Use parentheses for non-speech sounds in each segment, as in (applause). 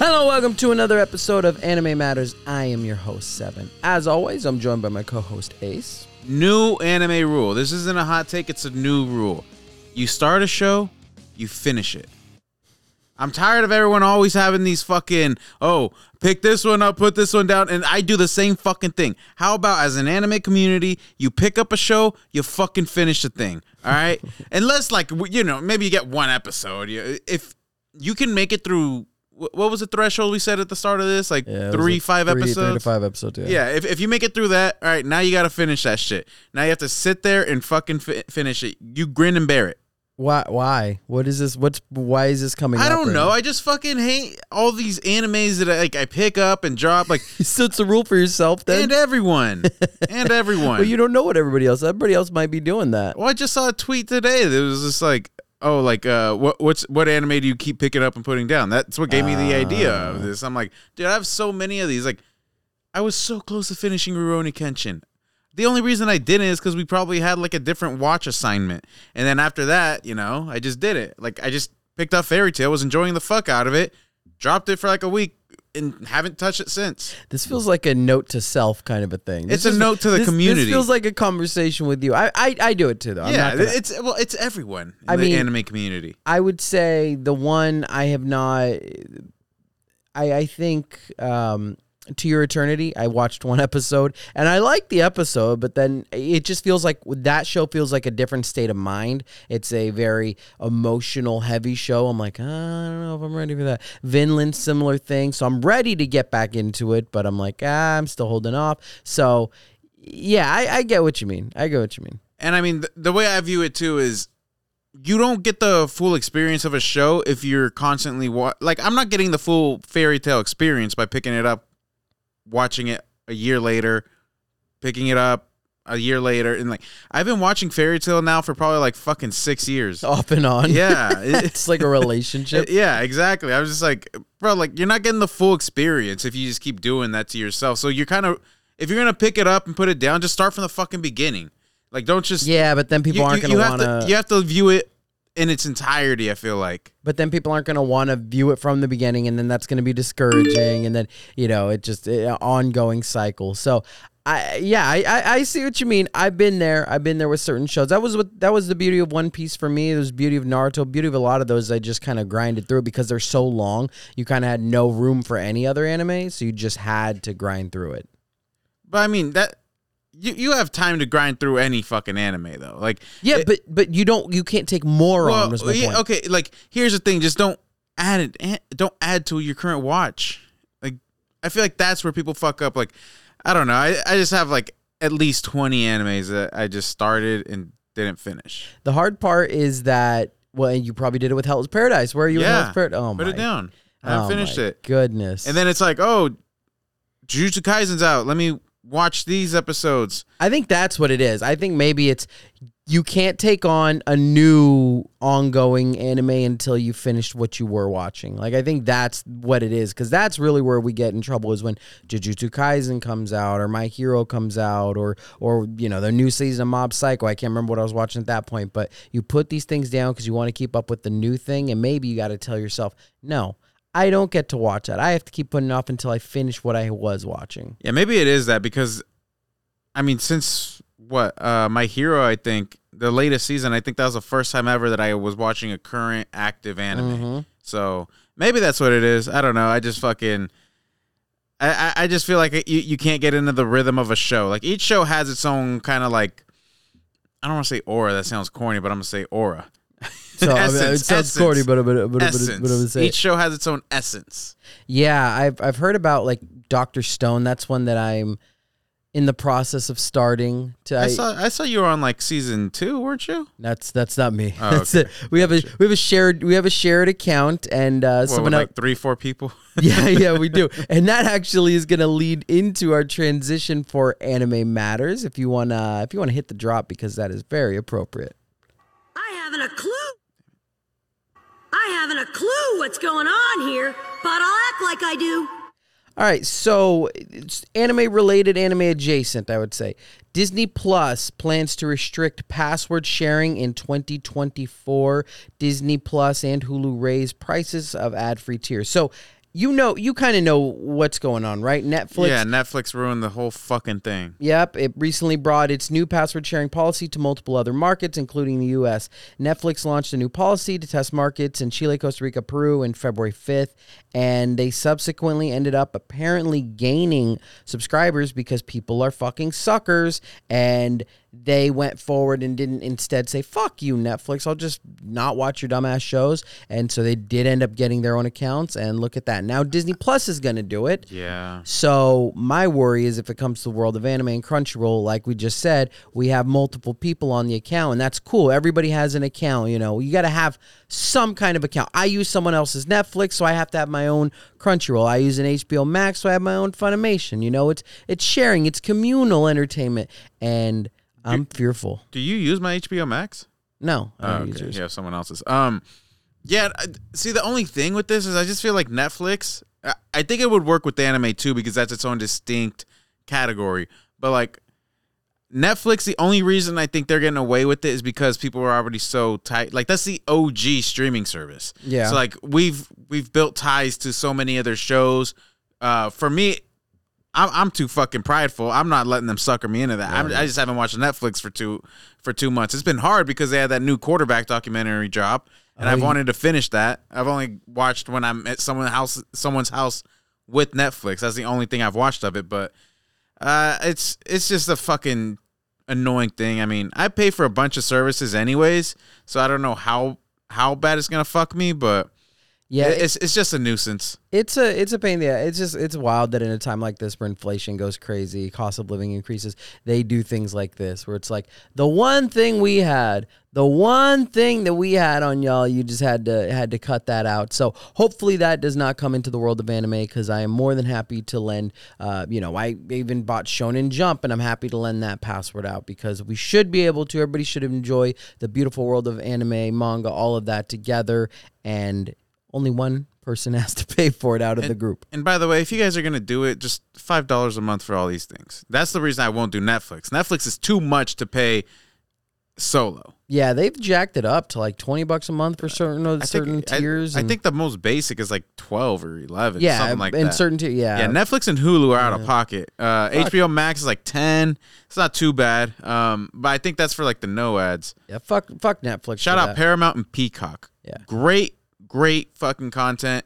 Hello, welcome to another episode of Anime Matters. I am your host, Seven. As always, I'm joined by my co host, Ace. New anime rule. This isn't a hot take, it's a new rule. You start a show, you finish it. I'm tired of everyone always having these fucking, oh, pick this one up, put this one down, and I do the same fucking thing. How about as an anime community, you pick up a show, you fucking finish the thing, all right? (laughs) Unless, like, you know, maybe you get one episode. If you can make it through, what was the threshold we said at the start of this? Like Yeah, three, like five three- episodes? Three to five episodes, yeah. Yeah, if, if you make it through that, all right, now you got to finish that shit. Now you have to sit there and fucking fi- finish it. You grin and bear it. Why? Why? What is this? What's why is this coming? I don't right know. now? I just fucking hate all these animes that I, like I pick up and drop like so it's a rule for yourself then. and everyone and (laughs) everyone. well, you don't know what everybody else. Everybody else might be doing that. Well, I just saw a tweet today that was just like, oh, like uh, what what's what anime do you keep picking up and putting down? That's what gave me the idea Ah. of this. I'm like, dude, I have so many of these. Like, I was so close to finishing Rurouni Kenshin. The only reason I didn't is because we probably had like a different watch assignment, and then after that, you know, I just did it. Like, I just picked up Fairy Tail, was enjoying the fuck out of it, dropped it for like a week, and haven't touched it since. This feels like a note to self kind of a thing. It's This a is- note to the this- community. This feels like a conversation with you. I I, I do it too though. I'm yeah, not gonna- it's well, it's everyone in I the mean- anime community. I would say the one I have not. I I think um, to your eternity. I watched one (laughs) episode and I liked the episode, but then it just feels like that show feels like a different state of mind. It's a very emotional, heavy show. I'm like, "Ah, I don't know if I'm ready for that. Vinland, similar thing. So I'm ready to get back into it, but I'm like, ah, I'm still holding off. So yeah, I, I get what you mean. I get what you mean. And I mean, th- the way I view it too is you don't get the full experience of a show if you're constantly wa- like I'm not getting the full Fairy Tail experience by picking it up, watching it a year later, picking it up a year later, and like I've been watching Fairy Tail now for probably like fucking six years. (laughs) Off and on. Yeah, (laughs) it's like a relationship. (laughs) yeah, exactly. I was just like, bro, like you're not getting the full experience if you just keep doing that to yourself. So you're kind of, if you're gonna pick it up and put it down, just start from the fucking beginning. Like, don't just Yeah, but then people you, aren't you- gonna have want to you have to view it in its entirety. I feel like. But then people aren't going to want to view it from the beginning, and then that's going to be discouraging, and then you know it just an ongoing cycle. So. I, yeah, I, I, I see what you mean. I've been there. I've been there with certain shows. That was what that was the beauty of One Piece for me. It was beauty of Naruto. Beauty of a lot of those. I just kind of grinded through because they're so long. You kind of had no room for any other anime, so you just had to grind through it. But I mean that you you have time to grind through any fucking anime though. Like Yeah, it- but but you don't. You can't take more on. Was my yeah, point. okay. Like here's the thing: just don't add it. Don't add to your current watch. Like I feel like that's where people fuck up. Like I don't know. I I just have like at least twenty animes that I just started and didn't finish. The hard part is that well, and you probably did it with Hell's Paradise. Where are you with Yeah, Hell's Paradise? Oh Put my it down. I Oh finished my it. Goodness. And then it's like, oh, Jujutsu Kaisen's out. Let me watch these episodes. I think that's what it is. I think maybe it's you can't take on a new ongoing anime until you finished what you were watching. Like I think that's what it is because that's really where we get in trouble is when Jujutsu Kaisen comes out or My Hero comes out or or you know the new season of Mob Psycho. I can't remember what I was watching at that point, but you put these things down because you want to keep up with the new thing, and maybe you got to tell yourself, no. I don't get to watch that. I have to keep putting it off until I finish what I was watching. Yeah, maybe it is that because, I mean, since what uh my hero, I think the latest season, I think that was the first time ever that I was watching a current active anime. Mhm. So maybe that's what it is. I don't know. I just fucking. I, I I just feel like you, you can't get into the rhythm of a show. Like each show has its own kind of like I don't want to say aura. That sounds corny, but I'm gonna say aura. So I mean, it Essence, sounds essence. corny, but but but but, but, essence. but, would say Each show has its own essence. Yeah, I've I've heard about like Doctor Stone. That's one that I'm in the process of starting to. I, I, saw I saw you were on like season two, weren't you? that's that's not me. Oh, (laughs) that's okay. it. We have a we have a shared we have a shared account, and uh, What, someone with, like three, four people. (laughs) yeah, yeah, we do, (laughs) and that actually is going to lead into our transition for anime matters. If you wanna if you wanna hit the drop because that is very appropriate. Haven't a clue. I haven't a clue what's going on here, but I'll act like I do. All right, so it's anime related, anime adjacent, I would say. Disney Plus plans to restrict password sharing in 2024. Disney Plus and Hulu raise prices of ad free tiers. So, you know, you kind of know what's going on, right? Netflix. yeah, Netflix ruined the whole fucking thing. Yep, it recently brought its new password sharing policy to multiple other markets, including the U.S. Netflix launched a new policy to test markets in Chile, Costa Rica, Peru in February 5th, and they subsequently ended up apparently gaining subscribers because people are fucking suckers and they went forward and didn't instead say, fuck you, Netflix, I'll just not watch your dumbass shows. And so they did end up getting their own accounts, and look at that. Now Disney Plus is going to do it. Yeah. So my worry is if it comes to the world of anime and Crunchyroll, like we just said, we have multiple people on the account, and that's cool. Everybody has an account. You know, you got to have some kind of account. I use someone else's Netflix, so I have to have my own Crunchyroll. I use an HBO Max, so I have my own Funimation. You know, it's it's sharing, it's communal entertainment, and I'm fearful. Do you use my HBO Max? No, I Oh, okay. You someone else's. Um, yeah. I- See, the only thing with this is I just feel like Netflix. I- I think it would work with the anime too because that's its own distinct category. But like Netflix, the only reason I think they're getting away with it is because people are already so tight. Like that's the OG streaming service. Yeah. So like we've we've built ties to so many other shows. Uh, for me, I'm, I'm too fucking prideful. I'm not letting them sucker me into that. I'm, I just haven't watched Netflix for two for two months. It's been hard because they had that new quarterback documentary drop, and Oh, I've you- wanted to finish that. I've only watched when I'm at someone's house, someone's house with Netflix. That's the only thing I've watched of it. But uh, it's it's just a fucking annoying thing. I mean, I pay for a bunch of services anyways, so I don't know how how bad it's gonna fuck me, but Yeah, it's it's just a nuisance. It's a it's a pain. Yeah, it's just it's wild that in a time like this where inflation goes crazy, cost of living increases, they do things like this where it's like the one thing we had, the one thing that we had on y'all, you just had to had to cut that out. So hopefully that does not come into the world of anime because I am more than happy to lend. Uh, you know, I even bought Shonen Jump and I'm happy to lend that password out because we should be able to. Everybody should enjoy the beautiful world of anime, manga, all of that together, and only one person (laughs) has to pay for it out of the group. And by the way, if you guys are gonna do it, just five dollars a month for all these things. That's the reason I won't do Netflix. Netflix is too much to pay solo. Yeah, they've jacked it up to like twenty bucks a month for certain I certain think, tiers. I, and- think the most basic is like twelve or eleven. yeah, something like in that. certain tier, yeah, yeah, Netflix and Hulu are out of pocket. Uh, HBO Max is like ten. It's not too bad. Um, but I think that's for like the no ads. yeah. Fuck, fuck Netflix. Shout out that. Paramount and Peacock. Yeah. great, great fucking content.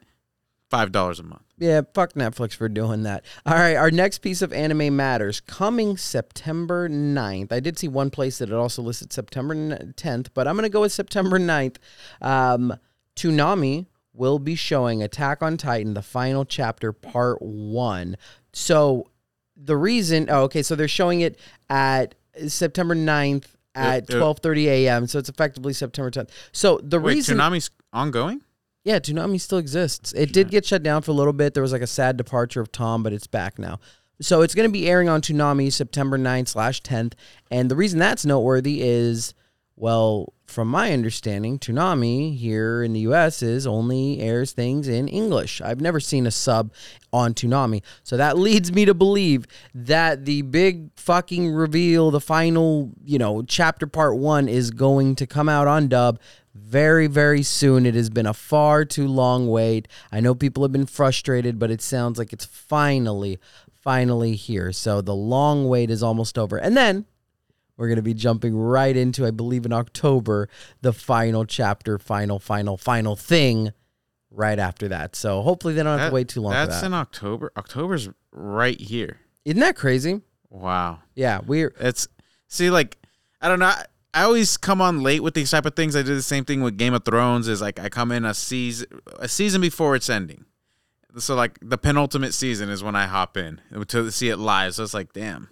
Five dollars a month. Yeah, fuck Netflix for doing that. All right, our next piece of anime matters coming September 9th. I did see one place that it also listed September 10th, but I'm going to go with September 9th. Um, Toonami will be showing Attack on Titan, the final chapter, part one. So the reason, oh, okay, so they're showing it at September 9th at Uh, uh, 12:30 a.m. So it's effectively September 10th. So the Wait, reason Toonami's ongoing. Yeah, Toonami still exists. It did get shut down for a little bit. There was like a sad departure of Tom, but it's back now. So it's going to be airing on Toonami September 9th slash 10th. And the reason that's noteworthy is, well, from my understanding, Toonami here in the US is only airs things in English. I've never seen a sub on Toonami. So that (laughs) leads me to believe that the big fucking reveal, the final, you know, chapter part one is going to come out on dub very, very soon. It has been a far too long wait. I know people have been frustrated, but it sounds like it's finally, finally here. So the long wait is almost over. And then we're going to be jumping right into, I believe, in October, the final chapter, final, final, final thing right after that. So hopefully they don't have That- to wait too long for That's that. in October. October's right here. Isn't that crazy? Wow. Yeah, we're It's see, like I don't know. I, always come on late with these type of things. I do the same thing with Game of Thrones. Is like I come in a season a season before it's ending. So like the penultimate season is when I hop in to see it live. So it's like, damn,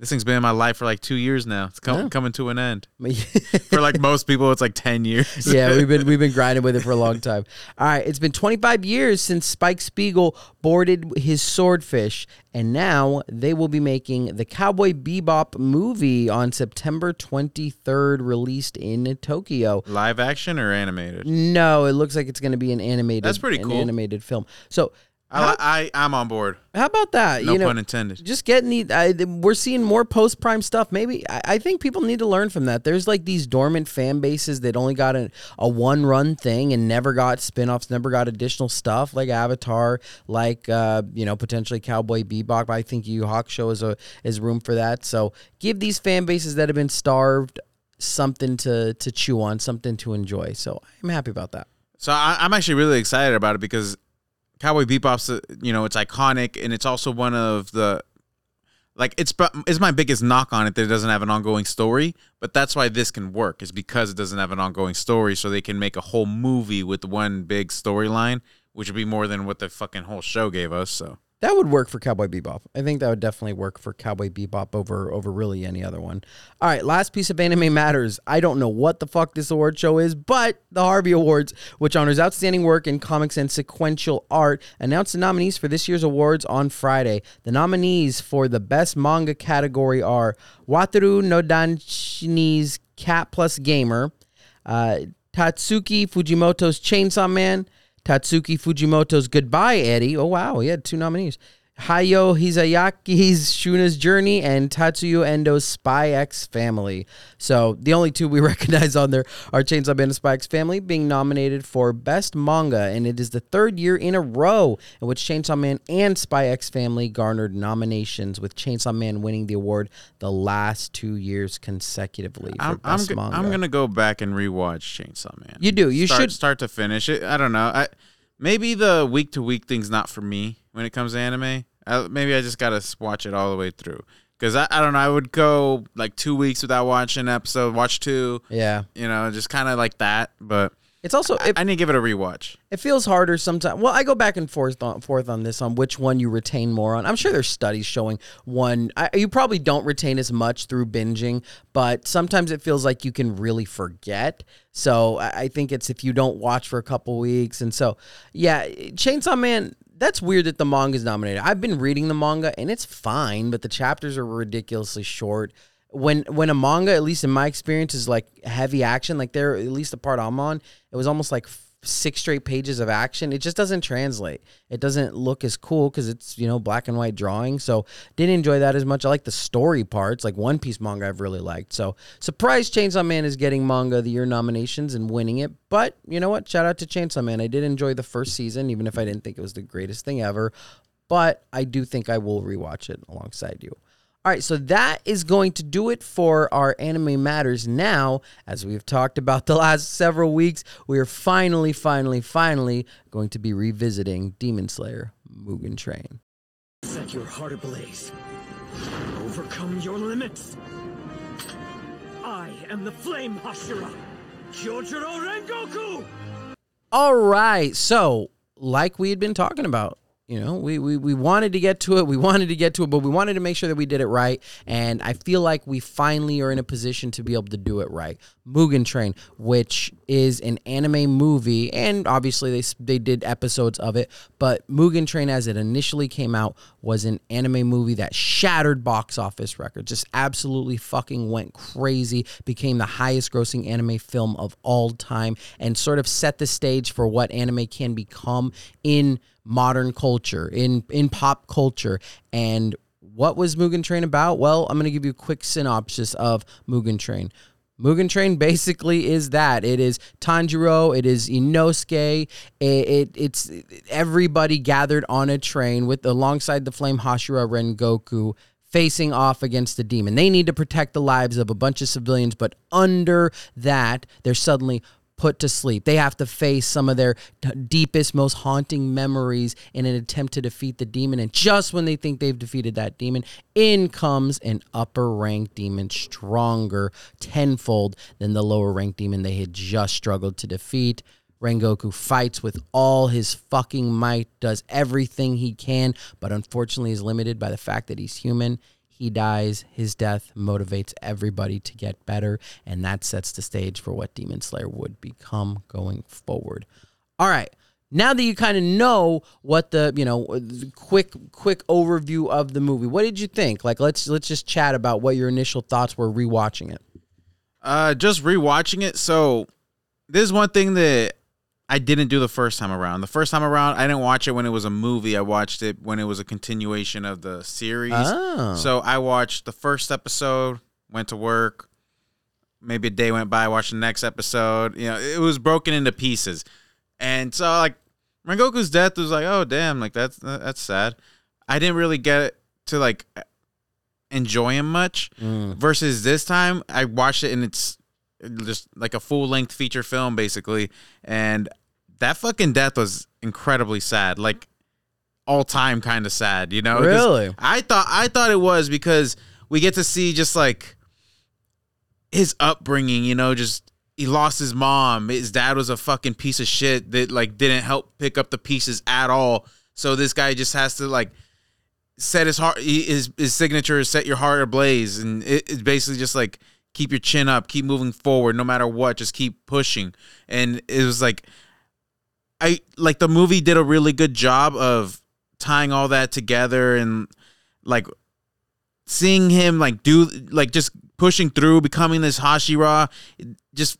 this thing's been in my life for like two years now. It's com- Yeah. coming to an end. (laughs) For like most people, it's like ten years. yeah, we've been (laughs) we've been grinding with it for a long time. All right, it's been 25 years since Spike Spiegel boarded his swordfish, and now they will be making the Cowboy Bebop movie on September 23rd, released in Tokyo. Live action or animated? No, it looks like it's going to be an animated. That's pretty an cool. animated film. So I, li- I I'm on board. How about that? No you know, pun intended. just getting the I, we're seeing more post prime stuff maybe I, I think people need to learn from that there's like these dormant fan bases that only got a, a one run thing and never got spin-offs never got additional stuff like avatar like uh you know potentially cowboy bebop i think Yu Yu Hakusho is a is room for that so give these fan bases that have been starved something to to chew on something to enjoy so i'm happy about that So I, I'm actually really excited about it because Cowboy Bebop's, uh, you know, it's iconic and it's also one of the, like, it's it's my biggest knock on it that it doesn't have an ongoing story. But that's why this can work is because it doesn't have an ongoing story, so they can make a whole movie with one big storyline, which would be more than what the fucking whole show gave us. So That would work for Cowboy Bebop. I think that would definitely work for Cowboy Bebop over over really any other one. All right, last piece of anime matters. I don't know what the fuck this award show is, but the Harvey Awards, which honors outstanding work in comics and sequential art, announced the nominees for this year's awards on Friday. The nominees for the best manga category are Wataru no Danshini's Cat Plus Gamer, uh, Tatsuki Fujimoto's Chainsaw Man, Tatsuki Fujimoto's Goodbye Eddie. Oh wow, he had two nominees. Hayo Hizayaki's Shuna's Journey and Tatsuya Endo's Spy X Family. So the only two we (laughs) recognize on there are Chainsaw Man and Spy X Family being nominated for Best Manga, and it is the third year in a row in which Chainsaw Man and Spy X Family garnered nominations, with Chainsaw Man winning the award the last two years consecutively for I'm I'm, Manga. I'm gonna go back and rewatch Chainsaw Man. You do. You start, should- start to finish it. I don't know. I maybe the week to week thing's not for me when it comes to anime. I, maybe I just gotta watch it all the way through. Cause I, I don't know. I would go like two weeks without watching an episode. Watch two. yeah, You know, just kind of like that. But it's also I, it, I need to give it a rewatch. it feels harder sometimes. Well, I go back and forth on forth on this on which one you retain more on. I'm sure there's studies showing one I, you probably don't retain as much through binging, but sometimes it feels like you can really forget. So I, I think it's if you don't watch for a couple weeks, and so yeah, Chainsaw Man. That's weird that the manga is nominated. I've been reading the manga and it's fine, but the chapters are ridiculously short. When when a manga, at least in my experience, is like heavy action, like there at least the part I'm on, it was almost like six straight pages of action. It just doesn't translate. It doesn't look as cool because it's you know black and white drawing. So didn't enjoy that as much. I like the story parts, like One Piece manga. I've really liked. So surprised Chainsaw Man is getting manga of the year nominations and winning it. But you know what? Shout out to Chainsaw Man. I did enjoy the first season, even if I didn't think it was the greatest thing ever. But I do think I will rewatch it alongside you. All right, so that is going to do it for our Anime Matters. Now, as we've talked about the last several weeks, we are finally, finally, finally going to be revisiting Demon Slayer Mugen Train. Set your heart ablaze. Overcome your limits. I am the Flame Hashira, Kyojuro Rengoku! All right, so like we had been talking about, you know, we, we we wanted to get to it, we wanted to get to it, but we wanted to make sure that we did it right, and I feel like we finally are in a position to be able to do it right. Mugen Train, which is an anime movie, and obviously they they did episodes of it, but Mugen Train, as it initially came out, was an anime movie that shattered box office records, just absolutely fucking went crazy, became the highest grossing anime film of all time, and sort of set the stage for what anime can become in modern culture, in in pop culture, and what was Mugen Train about? Well, I'm going to give you a quick synopsis of Mugen Train. Mugen Train basically is that. It is Tanjiro, it is Inosuke, it, it it's everybody gathered on a train with alongside the Flame Hashira Rengoku facing off against the demon. They need to protect the lives of a bunch of civilians, but under that, they're suddenly put to sleep. They have to face some of their deepest, most haunting memories in an attempt to defeat the demon. And just when they think they've defeated that demon, in comes an upper ranked demon, stronger tenfold than the lower ranked demon they had just struggled to defeat. Rengoku fights with all his fucking might, does everything he can, but unfortunately is limited by the fact that he's human. He dies. His death motivates everybody to get better, and that sets the stage for what Demon Slayer would become going forward. All right. Now that you kind of know what the, you know, quick quick overview of the movie. What did you think? Like let's let's just chat about what your initial thoughts were rewatching it. Uh, just rewatching it. So this is one thing that I didn't do the first time around. The first time around, I didn't watch it when it was a movie. I watched it when it was a continuation of the series. Oh. So I watched the first episode, went to work. Maybe a day went by, watched the next episode. You know, it was broken into pieces, and so like Rengoku's death was like, oh damn, like that's that's sad. I didn't really get to like enjoy him much. Mm. Versus this time, I watched it and it's just like a full length feature film basically, and that fucking death was incredibly sad, like all time kind of sad. You know? Really? I thought I thought it was because we get to see just like his upbringing. You know, just he lost his mom. His dad was a fucking piece of shit that like didn't help pick up the pieces at all. So this guy just has to like set his heart his his signature is set your heart ablaze and it, it's basically just like keep your chin up keep moving forward no matter what just keep pushing and it was like i like the movie did a really good job of tying all that together and like seeing him like do like just pushing through becoming this hashira just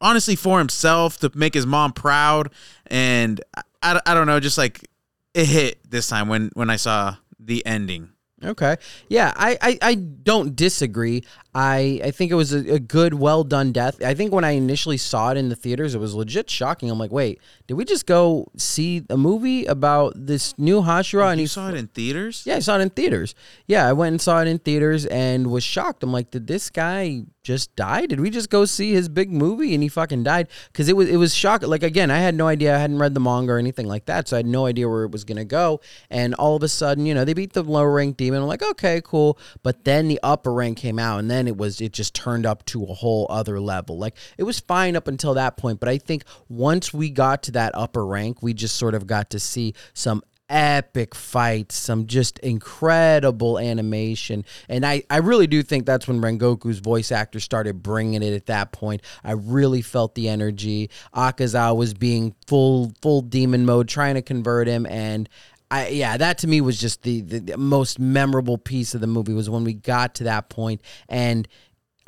honestly for himself to make his mom proud and I, I, don't know just like it hit this time when when i saw the ending Okay. Yeah, I, I, I don't disagree. I, I think it was a, a good, well done death. I think when I initially saw it in the theaters, it was legit shocking. I'm like, wait, did we just go see a movie about this new Hashira? Oh, and you saw it in theaters Yeah, I saw it in theaters. Yeah, I went and saw it in theaters and was shocked. I'm like, did this guy just die? Did we just go see his big movie and he fucking died? Because it was it was shocking. Like again, I had no idea. I hadn't read the manga or anything like that, so I had no idea where it was gonna go. And all of a sudden, you know, they beat the lower rank demon. I'm like, okay, cool. But then the upper rank came out, and then it was it just turned up to a whole other level. Like it was fine up until that point, but I think once we got to that upper rank, we just sort of got to see some epic fights, some just incredible animation. And I, I really do think that's when Rengoku's voice actor started bringing it at that point. I really felt the energy. Akazawa was being full full demon mode, trying to convert him and I, yeah, that to me was just the, the, the most memorable piece of the movie was when we got to that point and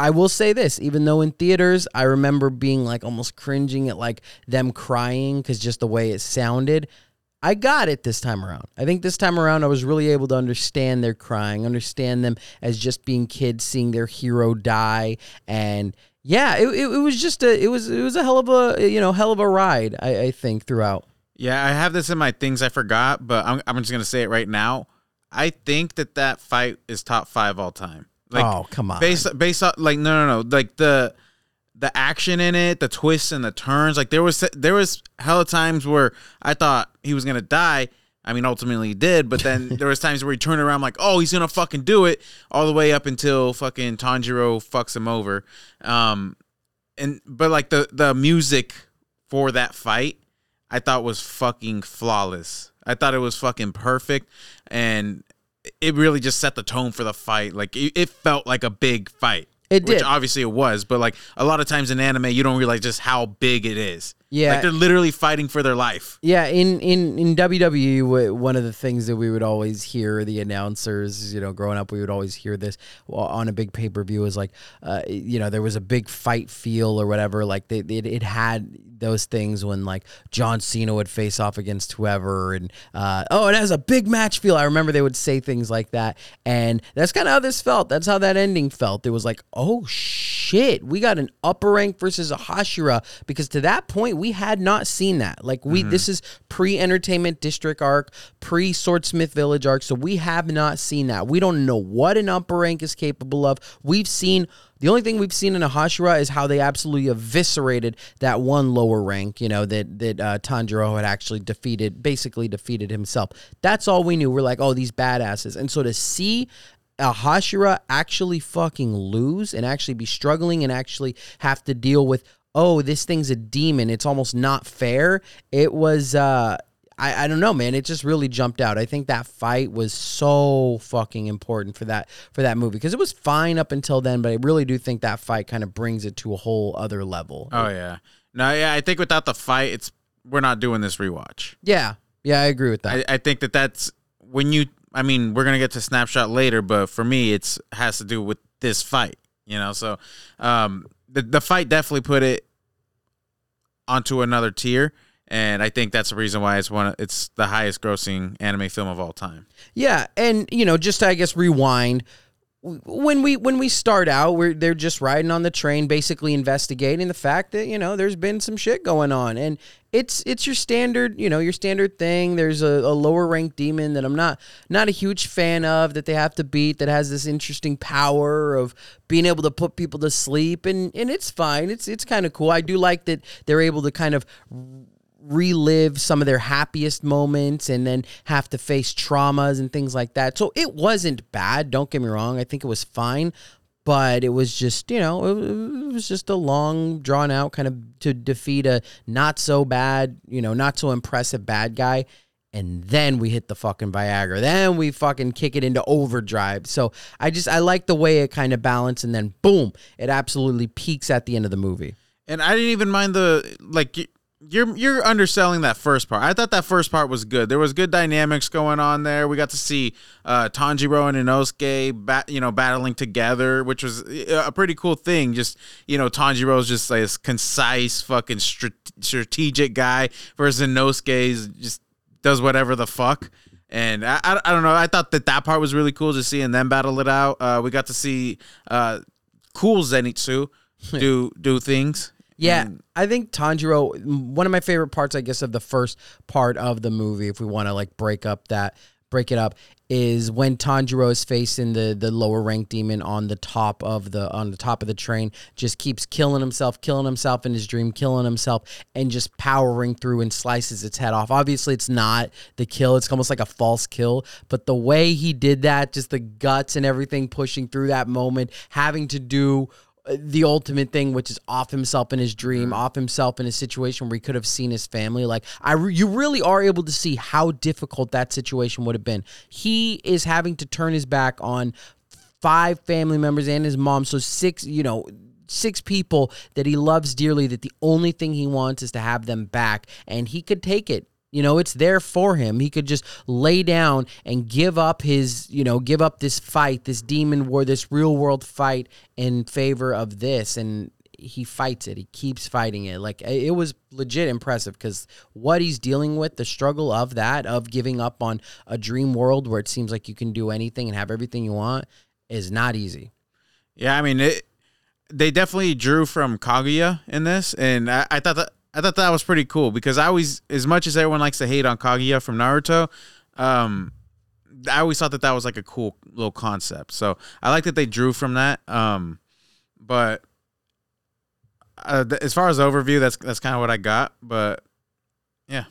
I will say this, even though in theaters I remember being like almost cringing at like them crying because just the way it sounded. I got it this time around. I think this time around I was really able to understand their crying, understand them as just being kids seeing their hero die, and yeah, it, it, it was just a it was it was a hell of a you know hell of a ride. I, I think throughout. Yeah i have this in my things i forgot but i'm, I'm just gonna say it right now. I think that that fight is top five all time. Like oh come on, based based on like no no no. Like the the action in it the twists and the turns like there was there was hella times where i thought he was gonna die. I mean ultimately he did but then (laughs) there was times where he turned around like oh he's gonna fucking do it all the way up until fucking tanjiro fucks him over. Um and but like the the music for that fight i thought was fucking flawless. I thought it was fucking perfect and it really just set the tone for the fight. Like it, it felt like a big fight. It which did. obviously it was but like a lot of times in anime you don't realize just how big it is Yeah. like they're literally fighting for their life Yeah, in in in WWE, one of the things that we would always hear the announcers, you know, growing up, we would always hear this on a big pay per view is like, uh, you know, there was a big fight feel or whatever. Like they, it, it had those things when like John Cena would face off against whoever, and uh, oh, it has a big match feel. I remember they would say things like that, and that's kind of how this felt. That's how that ending felt. It was like, oh shit, we got an upper rank versus a Hashira because to that point we had not seen that. Like we, this is pre Entertainment District arc, pre Swordsmith Village arc, so we have not seen that. We don't know what an upper rank is capable of. We've seen. The only thing we've seen in a Hashira is how they absolutely eviscerated that one lower rank, you know, that that uh, Tanjiro had actually defeated, basically defeated himself. That's all we knew. We're like, oh, these badasses. And so to see a Hashira actually fucking lose and actually be struggling and actually have to deal with, oh, this thing's a demon. It's almost not fair. It was uh I, I don't know, man. It just really jumped out. I think that fight was so fucking important for that for that movie because it was fine up until then, but I really do think that fight kind of brings it to a whole other level. oh yeah no yeah i think without the fight it's we're not doing this rewatch Yeah, yeah, I agree with that. I, I think that that's when you. I mean, we're gonna get to snapshot later, but for me, it's has to do with this fight. You know, so um, the the fight definitely put it onto another tier. And I think that's the reason why it's one. Of, it's the highest grossing anime film of all time. Yeah, and you know, just I guess rewind when we when we start out, we're they're just riding on the train, basically investigating the fact that you know there's been some shit going on, and it's it's your standard you know your standard thing. There's a, a lower ranked demon that I'm not not a huge fan of that they have to beat that has this interesting power of being able to put people to sleep, and and it's fine. It's it's kind of cool. I do like that they're able to kind of relive some of their happiest moments and then have to face traumas and things like that. So it wasn't bad. Don't get me wrong. I think it was fine, but it was just, you know, it, was just a long, drawn out kind of to defeat a not so bad, you know, not so impressive bad guy. And then we hit the fucking Viagra. Then we fucking kick it into overdrive. So I just, I like the way it kind of balanced. And then boom, it absolutely peaks at the end of the movie. And I didn't even mind the, like, you're you're underselling that first part. I thought that first part was good. There was good dynamics going on there. We got to see uh, Tanjiro and Inosuke, bat, you know, battling together, which was uh, a pretty cool thing. Just you know, Tanjiro's just like this concise, fucking strategic guy, versus Inosuke's just does whatever the fuck. And I, I, I, don't know. I thought that that part was really cool, just seeing them battle it out. Uh, we got to see uh, cool Zenitsu (laughs) do do things yeah, mm. I think Tanjiro. One of my favorite parts, I guess, of the first part of the movie, if we want to like break up that, break it up, is when Tanjiro is facing the the lower rank demon on the top of the on the top of the train, just keeps killing himself, killing himself in his dream, killing himself, and just powering through and slices its head off. Obviously, it's not the kill; it's almost like a false kill. But the way he did that, just the guts and everything pushing through that moment, having to do the ultimate thing, which is off himself in his dream, mm-hmm. off himself in a situation where he could have seen his family. Like I, re- you really are able to see how difficult that situation would have been. He is having to turn his back on five family members and his mom, so six, you know, six people that he loves dearly. That the only thing he wants is to have them back, and he could take it. You know, it's there for him. He could just lay down and give up his, you know, give up this fight, this demon war, this real world fight in favor of this. And he fights it. He keeps fighting it. Like it was legit impressive because what he's dealing with, the struggle of that, of giving up on a dream world where it seems like you can do anything and have everything you want, is not easy. Yeah, I mean, it, they definitely drew from Kaguya in this, and I, I thought that I thought that was pretty cool because I always, as much as everyone likes to hate on Kaguya from Naruto, um, I always thought that that was like a cool little concept. So I like that they drew from that. Um, but uh, th- as far as overview, that's that's kind of what I got. But yeah.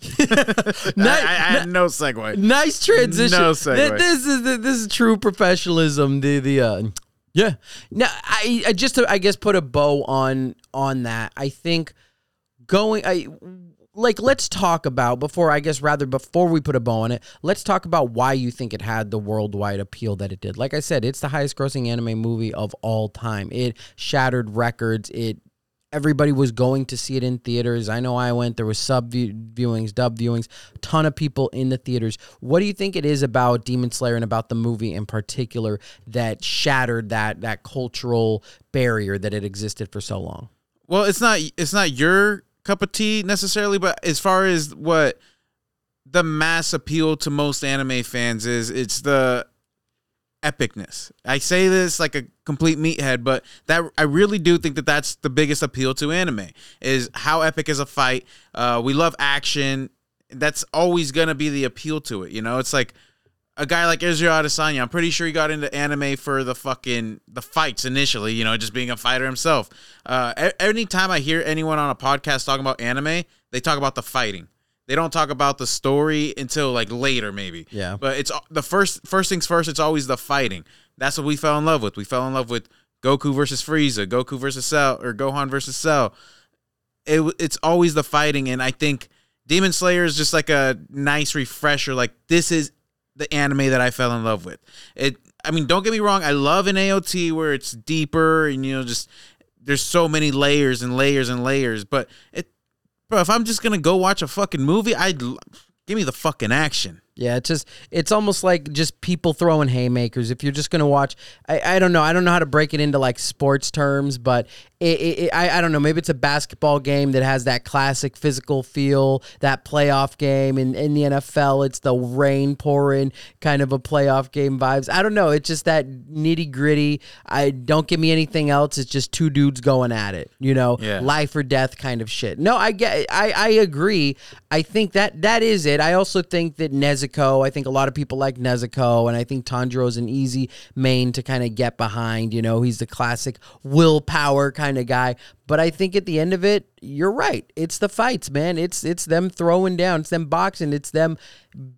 (laughs) nice, (laughs) I, I, had no segue. Nice transition. No segue. This is this is true professionalism. The the uh, yeah. Now I, I just to, I guess put a bow on on that. I think going I like let's talk about before I guess rather before we put a bow on it, let's talk about why you think it had the worldwide appeal that it did. Like I said, it's the highest grossing anime movie of all time. It shattered records. It everybody was going to see it in theaters. I know I went. There was sub viewings, dub viewings, ton of people in the theaters. What do you think it is about Demon Slayer and about the movie in particular that shattered that that cultural barrier that had existed for so long? Well, it's not it's not your cup of tea necessarily, but as far as what the mass appeal to most anime fans is, it's the epicness. I say this like a complete meathead, but that I really do think that that's the biggest appeal to anime is how epic is a fight. Uh, we love action. That's always gonna be the appeal to it. You know, it's like a guy like Israel Adesanya, I'm pretty sure he got into anime for the fucking the fights initially, you know, just being a fighter himself. Uh, anytime I hear anyone on a podcast talking about anime, they talk about the fighting. They don't talk about the story until like later, maybe. Yeah. But it's the first first things first. It's always the fighting. That's what we fell in love with. We fell in love with Goku versus Frieza, Goku versus Cell, or Gohan versus Cell. It, it's always the fighting, and I think Demon Slayer is just like a nice refresher. Like this is the anime that I fell in love with. It I mean, don't get me wrong, I love an AOT where it's deeper and you know just there's so many layers and layers and layers, but it bro, if I'm just going to go watch a fucking movie, I'd give me the fucking action. Yeah, it's just it's almost like just people throwing haymakers. If you're just gonna watch, I, I don't know, I don't know how to break it into like sports terms, but it, it, I I don't know. Maybe it's a basketball game that has that classic physical feel, that playoff game. In in the NFL, it's the rain pouring kind of a playoff game vibes. I don't know. It's just that nitty gritty. I don't give me anything else. It's just two dudes going at it. You know, Yeah. life or death kind of shit. No, I get I I agree. I think that that is it. I also think that Nezuko, I think a lot of people like Nezuko and I think Tanjiro is an easy main to kind of get behind, you know. He's the classic willpower kind of guy, but I think at the end of it, you're right. It's the fights, man. It's it's them throwing down, it's them boxing, it's them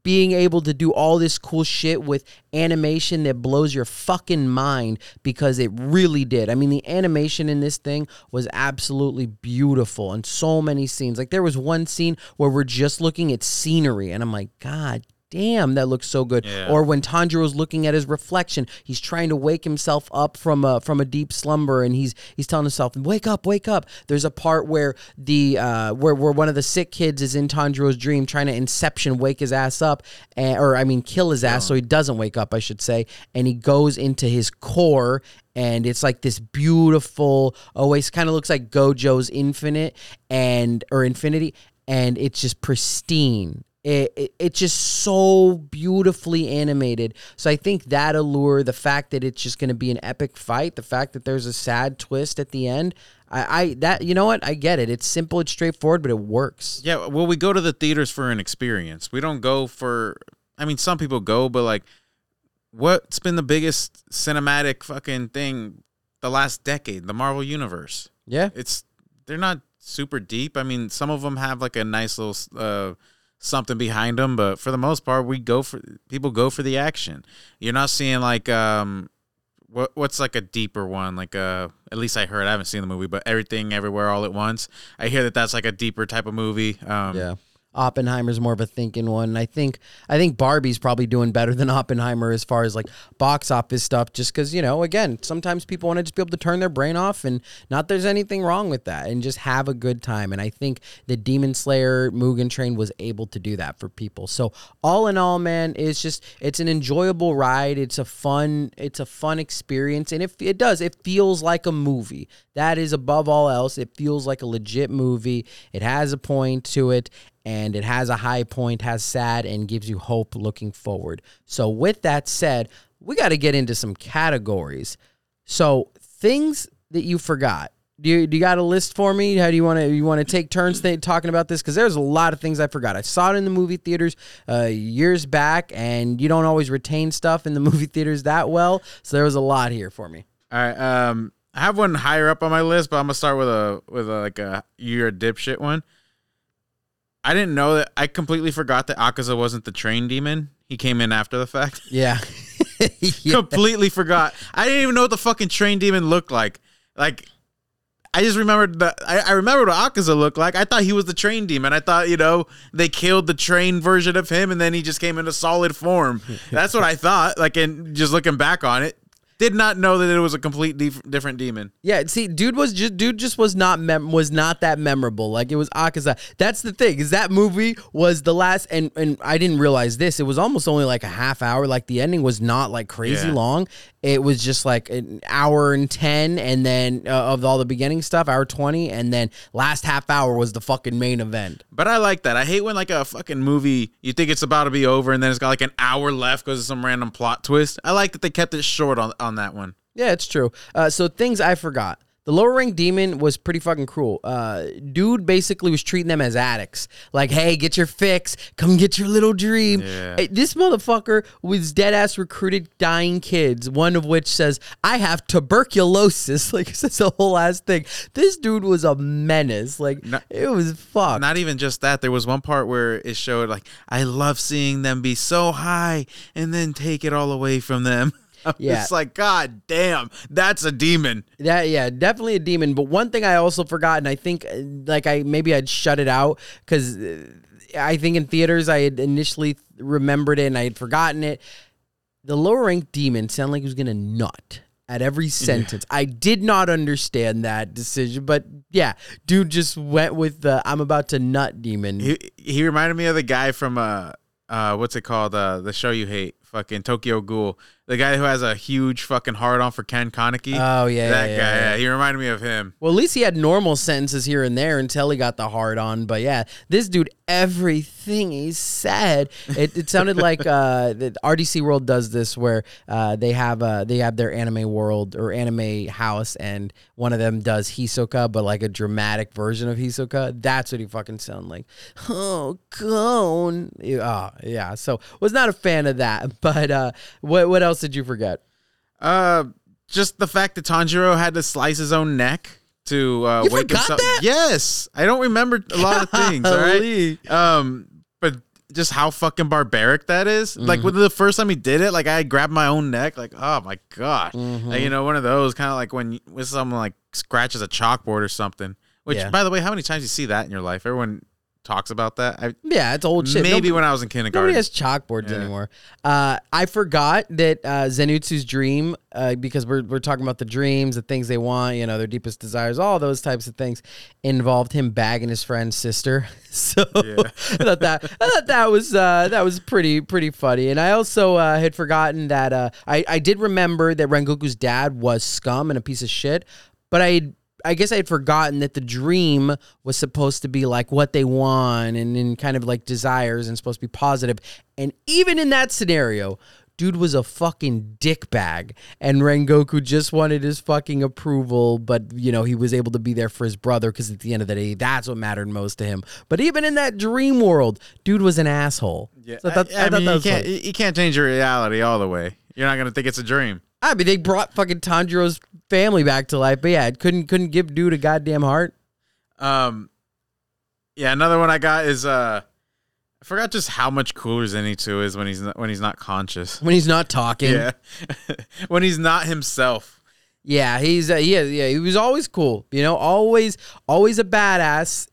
being able to do all this cool shit with animation that blows your fucking mind because it really did. I mean, the animation in this thing was absolutely beautiful and so many scenes. Like there was one scene where we're just looking at scenery and I'm like, God damn, that looks so good. Yeah. Or when Tanjiro's looking at his reflection, he's trying to wake himself up from a from a deep slumber, and he's he's telling himself, "Wake up, wake up." There's a part where the uh, where where one of the sick kids is in Tanjiro's dream, trying to Inception wake his ass up, and, or I mean, kill his ass so he doesn't wake up, I should say, and he goes into his core. And it's like this beautiful always kind of looks like Gojo's Infinite and or Infinity, and it's just pristine it, it, it's just so beautifully animated. So I think that allure, the fact that it's just going to be an epic fight, the fact that there's a sad twist at the end, I, I that you know what I get it. It's simple, it's straightforward, but it works. Yeah, well, we go to the theaters for an experience. We don't go for. I mean, some people go, but like, what's been the biggest cinematic fucking thing the last decade? The Marvel Universe. Yeah, It's they're not super deep. I mean, some of them have like a nice little uh, something behind them, but for the most part, we go for people go for the action. You're not seeing like um. What, what's like a deeper one? Like uh, at least I heard. I haven't seen the movie, but everything, everywhere, all at once. I hear that that's like a deeper type of movie. Um, yeah. Oppenheimer's more of a thinking one. And I think I think Barbie's probably doing better than Oppenheimer as far as like box office stuff. Just because you know, again, sometimes people want to just be able to turn their brain off, and not there's anything wrong with that, and just have a good time. And I think the Demon Slayer Mugen Train was able to do that for people. So all in all, man, it's just it's an enjoyable ride. It's a fun it's a fun experience, and it it does it feels like a movie. That is above all else. It feels like a legit movie. It has a point to it and it has a high point, has sad, and gives you hope looking forward. So, with that said, we got to get into some categories. So, things that you forgot. Do you, do you got a list for me? How do you want to you want to take turns th- talking about this? Because there's a lot of things I forgot. I saw it in the movie theaters uh, years back, and you don't always retain stuff in the (laughs) movie theaters that well. So there was a lot here for me. All right. Um, I have one higher up on my list, but I'm gonna start with a with a, like a you're a dipshit one. I didn't know that. I completely forgot that Akaza wasn't the train demon. He came in after the fact. (laughs) Yeah. (laughs) Yeah. completely forgot. I didn't even know what the fucking train demon looked like. Like, I just remembered that. I, I remembered what Akaza looked like. I thought he was the train demon. I thought, you know, they killed the train version of him and then he just came into solid form. (laughs) That's what I thought. Like, and just looking back on it, did not know that it was a complete dif- different demon. Yeah, see, dude was just dude just was not mem- was not that memorable. Like it was Akaza. That's the thing is that movie was the last, and and I didn't realize this. It was almost only like a half hour. Like the ending was not like crazy Yeah. long. It was just like an hour and ten, and then uh, of all the beginning stuff, hour twenty, and then last half hour was the fucking main event. But I like that. I hate when like a fucking movie you think it's about to be over and then it's got like an hour left because of some random plot twist. I like that they kept it short on on that one. Yeah, it's true. Uh, so things I forgot. The lower rank demon was pretty fucking cruel. Uh, dude basically was treating them as addicts. Like, hey, get your fix. Come get your little dream. Yeah. Hey, This motherfucker was dead ass recruited dying kids, one of which says, I have tuberculosis. (laughs) Like, it's the whole ass thing. This dude was a menace. Like, No- it was fucked. Not even just that. There was one part where it showed like I love seeing them be so high and then take it all away from them. (laughs) I'm Yeah. just like God damn, that's a demon. That yeah, definitely a demon. But one thing I also forgot, and I think uh, like I maybe I'd shut it out because I think in theaters I had initially remembered it and I had forgotten it. The lower ranked demon sounded like he was gonna nut at every sentence. I did not understand that decision, but yeah, dude just went with the I'm about to nut demon. He he reminded me of the guy from uh uh, what's it called? Uh, the show you hate, fucking Tokyo Ghoul. The guy who has a huge fucking hard on for Ken Kaneki. Oh, yeah, that yeah, guy. yeah, yeah. he reminded me of him. Well, at least he had normal sentences here and there until he got the hard on. But yeah, this dude, everything he said, it, it sounded (laughs) like uh, the RDC World does this where uh, they have uh, they have their anime world or anime house, and one of them does Hisoka, but like a dramatic version of Hisoka. That's what he fucking sounded like. Oh. Yeah, oh, yeah. So was not a fan of that. (laughs) But uh, what what else did you forget? Uh, just the fact that Tanjiro had to slice his own neck to uh, You wake himself. that? Yes, I don't remember a lot of things. (laughs) all right, um, but just how fucking barbaric that is. Mm-hmm. Like with the first time he did it, like I grabbed my own neck. Like oh my god, Mm-hmm. Like, you know, one of those kind of like when when someone like scratches a chalkboard or something. Which, Yeah. by the way, how many times you see that in your life? Everyone talks about that. I, Yeah, it's old shit. maybe Nobody- when I was in kindergarten. Nobody has chalkboards Yeah. anymore. Uh, I forgot that uh, Zenitsu's dream, uh, because we're, we're talking about the dreams, the things they want, you know, their deepest desires, all those types of things, involved him bagging his friend's sister. (laughs) So (laughs) I thought that I thought that was uh, that was pretty pretty funny. And I also uh, had forgotten that uh, I I did remember that Rengoku's dad was scum and a piece of shit, but I. I guess I had forgotten that the dream was supposed to be like what they want and, and kind of like desires and supposed to be positive. And even in that scenario, dude was a fucking dickbag. And Rengoku just wanted his fucking approval, but you know, he was able to be there for his brother because at the end of the day, that's what mattered most to him. But even in that dream world, dude was an asshole. Yeah, So I thought, I, I I thought mean, that you can't you can't change your reality all the way. You're not gonna think it's a dream. I mean, they brought fucking Tanjiro's family back to life, but yeah, it couldn't couldn't give dude a goddamn heart. Um, yeah, another one I got is uh, I forgot just how much cooler Zenitsu is when he's not, when he's not conscious. When he's not talking, Yeah, (laughs) when he's not himself. Yeah, he's uh, yeah yeah he was always cool. You know, always always a badass.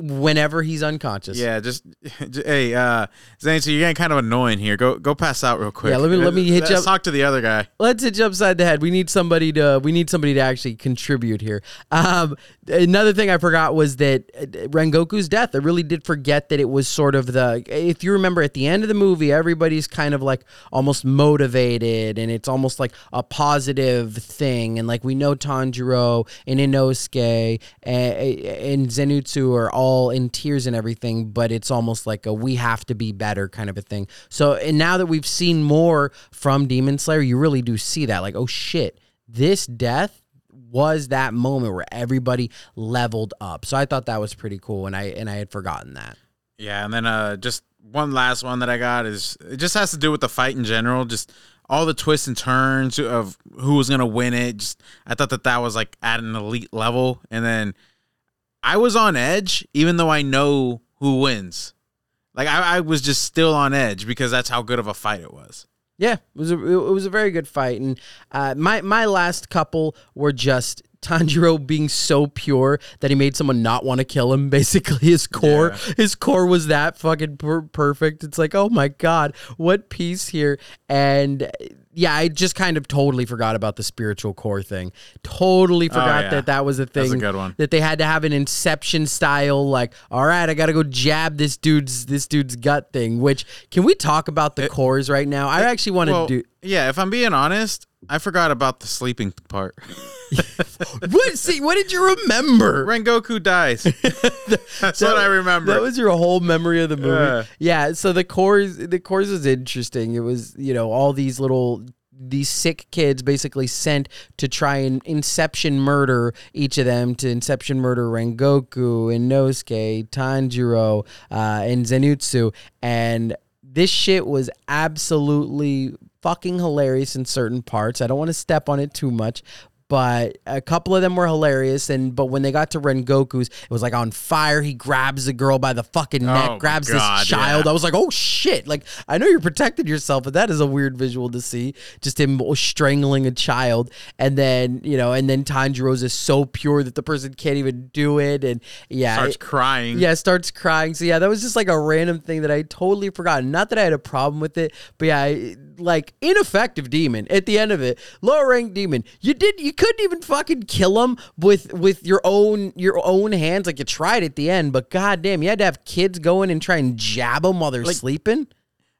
Whenever he's unconscious. Yeah, just (laughs) j- hey, uh, Zenitsu, you're getting kind of annoying here. Go go pass out real quick. Yeah, let me- let me hit you Let's up- talk to the other guy. Let's hit you upside the head. We need somebody to we need somebody to actually contribute here. Um, another thing I forgot was that uh, Rengoku's death. I really did forget that it was sort of the. If you remember at the end of the movie, everybody's kind of like almost motivated, and it's almost like a positive thing. And like we know Tanjiro and Inosuke and, and Zenitsu are all in tears and everything, but it's almost like a we have to be better kind of a thing. So and now that we've seen more from Demon Slayer, you really do see that. Like, oh shit, this death was that moment where everybody leveled up. So I thought that was pretty cool, and I and I had forgotten that. Yeah, and then uh, just one last one that I got is it just has to do with the fight in general. Just all the twists and turns of who was gonna win it. Just I thought that that was like at an elite level, and then I was on edge, even though I know who wins. Like I, I was just still on edge because that's how good of a fight it was. Yeah, it was a it was a very good fight, and uh, my my last couple were just Tanjiro being so pure that he made someone not want to kill him. (laughs) Basically, his core his core was that fucking per- perfect. It's like, oh my god, what peace here! And yeah, I just kind of totally forgot about the spiritual core thing. Totally oh, forgot Oh, yeah. that that was a thing. That's a good one. That they had to have an Inception style, like, all right, I got to go jab this dude's this dude's gut thing. Which can we talk about the cores right now? I actually want to Well, do. yeah, if I'm being honest, I forgot about the sleeping part. (laughs) What? See, what did you remember? Rengoku dies. (laughs) That's what I remember. That was your whole memory of the movie. Yeah. Yeah. So the cores, the cores was interesting. It was, you know, all these little, these sick kids basically sent to try and Inception murder each of them to Inception murder Rengoku, Inosuke, Tanjiro, uh, and Zenitsu. And this shit was absolutely fucking hilarious in certain parts. I don't want to step on it too much, but a couple of them were hilarious. And but when they got to Rengoku's, it was like on fire. He grabs the girl by the fucking neck, oh my grabs God, this child. yeah. I was like, oh shit! Like I know you're protecting yourself, but that is a weird visual to see. Just him strangling a child, and then you know, and then Tanjiro's is so pure that the person can't even do it, and yeah, Starts it- crying. yeah, starts crying. So yeah, that was just like a random thing that I totally forgot. Not that I had a problem with it, but yeah, I- like ineffective demon at the end of it, lower rank demon. You did you couldn't even fucking kill him with with your own your own hands. Like you tried at the end, but goddamn, you had to have kids go in and try and jab them while they're sleeping.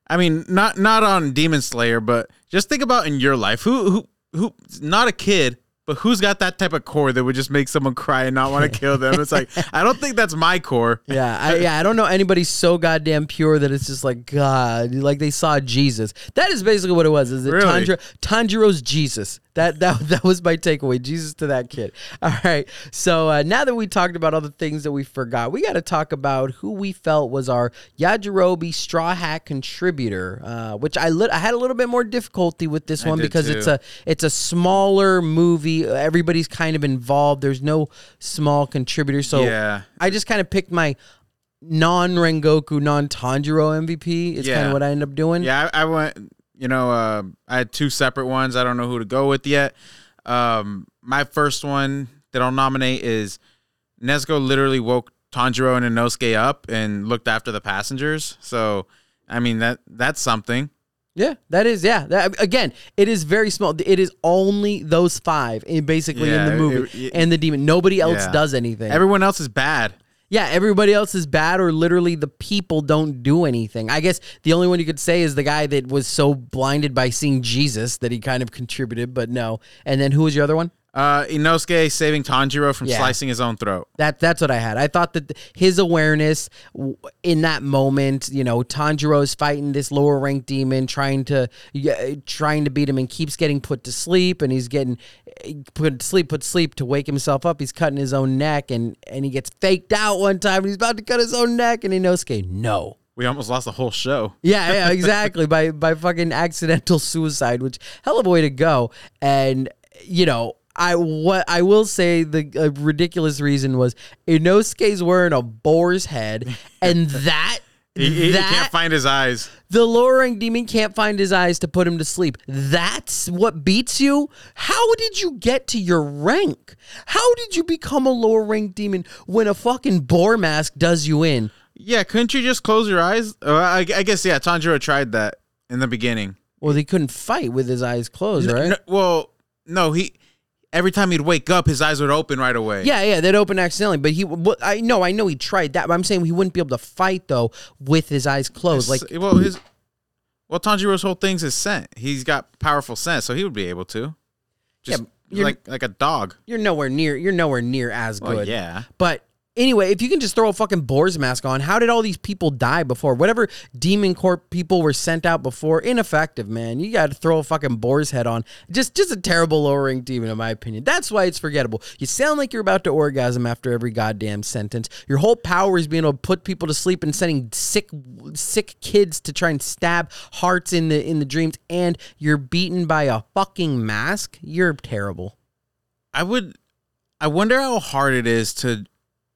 I mean, not not on Demon Slayer, but just think about in your life. Who who who? Not a kid, but who's got that type of core that would just make someone cry and not want to (laughs) kill them? It's like I don't think that's my core. (laughs) Yeah, I, yeah, I don't know anybody so goddamn pure that it's just like God, like they saw Jesus. That is basically what it was. Is it Really? Tanjiro, Tanjiro's Jesus? That that (laughs) that was my takeaway. Jesus to that kid. (laughs) All right. So uh, now that we talked about all the things that we forgot, we got to talk about who we felt was our Yajirobe Straw Hat contributor. Uh, which I lit- I had a little bit more difficulty with this I one because it's a it's a smaller movie. Everybody's kind of involved. There's no small contributor. So Yeah. I just kind of picked my non Rengoku, non Tanjiro MVP. It's kind of what I end up doing. Yeah, I, I went. You know, uh, I had two separate ones. I don't know who to go with yet. Um, my first one that I'll nominate is Nezuko. Literally woke Tanjiro and Inosuke up and looked after the passengers. So, I mean that that's something. Yeah, that is. Yeah, that, again, it is very small. It is only those five, in, basically Yeah, in the it- movie, it- and the demon. Nobody else Yeah. does anything. Everyone else is bad. Yeah, everybody else is bad, or literally the people don't do anything. I guess the only one you could say is the guy that was so blinded by seeing Jesus that he kind of contributed, but no. And then who was your other one? Uh, Inosuke saving Tanjiro from Yeah. slicing his own throat. That that's what I had. I thought that his awareness in that moment, you know, Tanjiro's fighting this lower ranked demon, trying to yeah, trying to beat him, and keeps getting put to sleep, and he's getting eh, put to sleep, put to sleep to wake himself up. He's cutting his own neck, and and he gets faked out one time, and he's about to cut his own neck, and Inosuke, no. We almost lost the whole show. Yeah, yeah, (laughs) exactly. by by fucking accidental (laughs) suicide, which hell of a way to go. And you know, I what I will say the uh, ridiculous reason was Inosuke's wearing a boar's head, (laughs) and that He, he- he that can't find his eyes. the lower rank demon can't find his eyes to put him to sleep. That's what beats you. How did you get to your rank? How did you become a lower rank demon when a fucking boar mask does you in? Yeah, couldn't you just close your eyes? Uh, I, I guess yeah. Tanjiro tried that in the beginning. Well, he couldn't fight with his eyes closed, right? No, well, no, he every time he'd wake up, his eyes would open right away. Yeah, yeah, they'd open accidentally. But he, well, I know, I know, he tried that. But I'm saying he wouldn't be able to fight though with his eyes closed. Like, well, his well, Tanjiro's whole thing's his scent. He's got powerful scent, so he would be able to. Just Yeah, like like a dog. you're nowhere near, you're nowhere near as Well, good. yeah. But anyway, if you can just throw a fucking boar's mask on, how did all these people die before? Whatever demon corp people were sent out before, ineffective, man. You got to throw a fucking boar's head on. Just, just a terrible lower rank demon, in my opinion. That's why it's forgettable. You sound like you're about to orgasm after every goddamn sentence. Your whole power is being able to put people to sleep and sending sick, sick kids to try and stab hearts in the in the dreams, and you're beaten by a fucking mask. You're terrible. I would. I wonder how hard it is to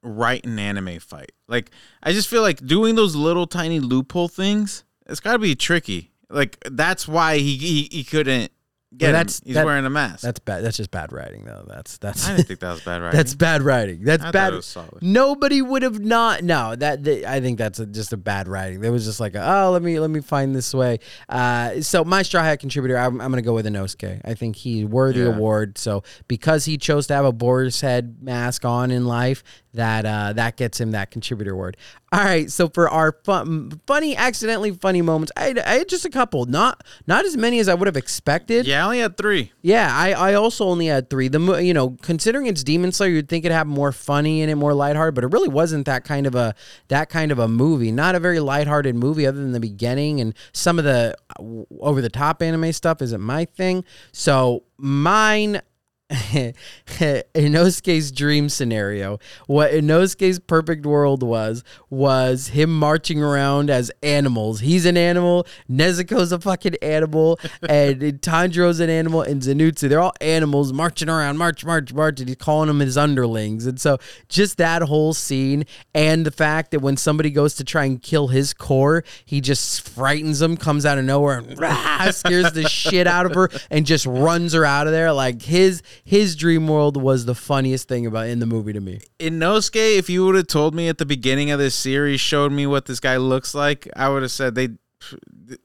write an anime fight. Like, I just feel like doing those little tiny loophole things. It's got to be tricky. Like that's why he he, he couldn't get. Well, him. that's- He's that- wearing a mask. That's bad. That's just bad writing, though. That's that's I didn't think that was bad (laughs) writing. That's bad writing. That's I bad. it was solid. Nobody would have not. No, that, that- I think that's a, just a bad writing. There was just like, a, oh, let me let me find this way. Uh, so my straw hat contributor, I'm, I'm gonna go with Inosuke. I think he worthy Yeah. award. So because he chose to have a boar's head mask on in life, that uh, that gets him that contributor award. All right. So for our fun, funny, accidentally funny moments, I had, I had just a couple. Not not as many as I would have expected. yeah, I only had three. Yeah, I, I also only had three. The you know, considering it's Demon Slayer, you'd think it'd have more funny in it, more lighthearted, but it really wasn't that kind of a that kind of a movie. Not a very lighthearted movie, other than the beginning and some of the over the top anime stuff isn't my thing. So mine. (laughs) Inosuke's dream scenario, what Inosuke's perfect world was, was him marching around as animals. He's an animal, Nezuko's a fucking animal, (laughs) and Tanjiro's an animal, and Zenitsu. They're all animals marching around, march, march, march, and he's calling them his underlings. And so just that whole scene, and the fact that when somebody goes to try and kill his core, he just frightens them, comes out of nowhere, and rah, scares the shit out of her, and just runs her out of there. Like his his dream world was the funniest thing about in the movie to me. Inosuke, if you would have told me at the beginning of this series, showed me what this guy looks like, I would have said they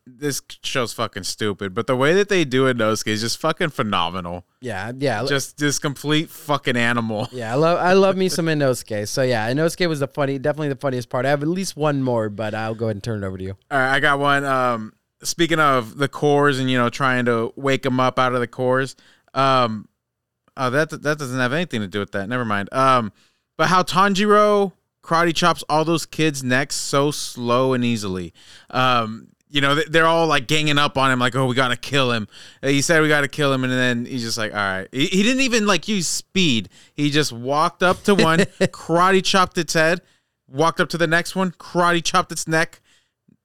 this show's fucking stupid, but the way that they do Inosuke is just fucking phenomenal. Yeah, yeah. Just this complete fucking animal. Yeah, I love I love me some Inosuke. So yeah, Inosuke was the funny, definitely the funniest part. I have at least one more, but I'll go ahead and turn it over to you. All right, I got one. Um, speaking of the cores and you know trying to wake them up out of the cores, um, oh that that doesn't have anything to do with that. Never mind. Um, but how Tanjiro karate chops all those kids' necks so slow and easily. Um, you know they- they're all like ganging up on him, like, "Oh, we gotta kill him." Uh, He said we gotta kill him, and then he's just like, "All right." He, he didn't even like use speed. He just walked up to one, (laughs) karate chopped its head, walked up to the next one, karate chopped its neck.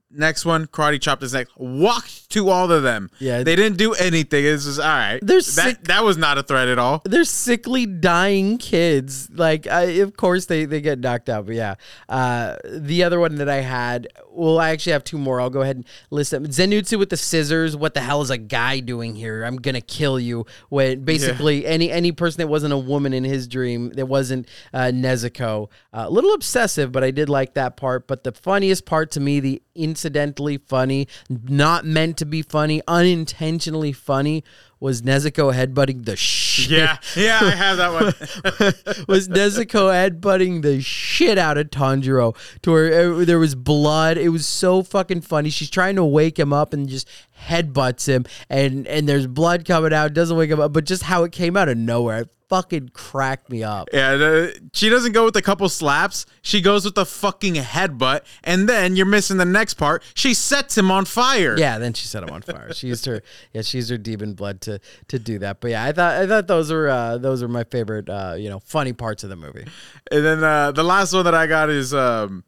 Next one, karate chopped his neck. Walked to all of them. Yeah. they didn't do anything. It's just all right. They're that. sick- That was not a threat at all. They're sickly dying kids. Like, I, of course they they get knocked out. But yeah, uh, the other one that I had. Well, I actually have two more. I'll go ahead and list them. Zenitsu with the scissors. What the hell is a guy doing here? I'm gonna kill you. When basically any any person that wasn't a woman in his dream, that wasn't uh, Nezuko. Uh, a little obsessive, but I did like that part. But the funniest part to me, the incidentally funny, not meant to be funny, unintentionally funny, was Nezuko headbutting the shit Yeah, yeah, I have that one. (laughs) was Nezuko headbutting the shit out of Tanjiro to where uh, there was blood. It was so fucking funny. She's trying to wake him up and just headbutts him, and and there's blood coming out. Doesn't wake him up, but just how it came out of nowhere, it fucking cracked me up. Yeah, the, she doesn't go with a couple slaps. She goes with the fucking headbutt, and then you're missing the next part. She sets him on fire. Yeah, then she set him on fire. She used her, yeah, she used her demon blood to to do that. But yeah, I thought I thought those were uh, those are my favorite, uh, you know, funny parts of the movie. And then uh, the last one that I got is um,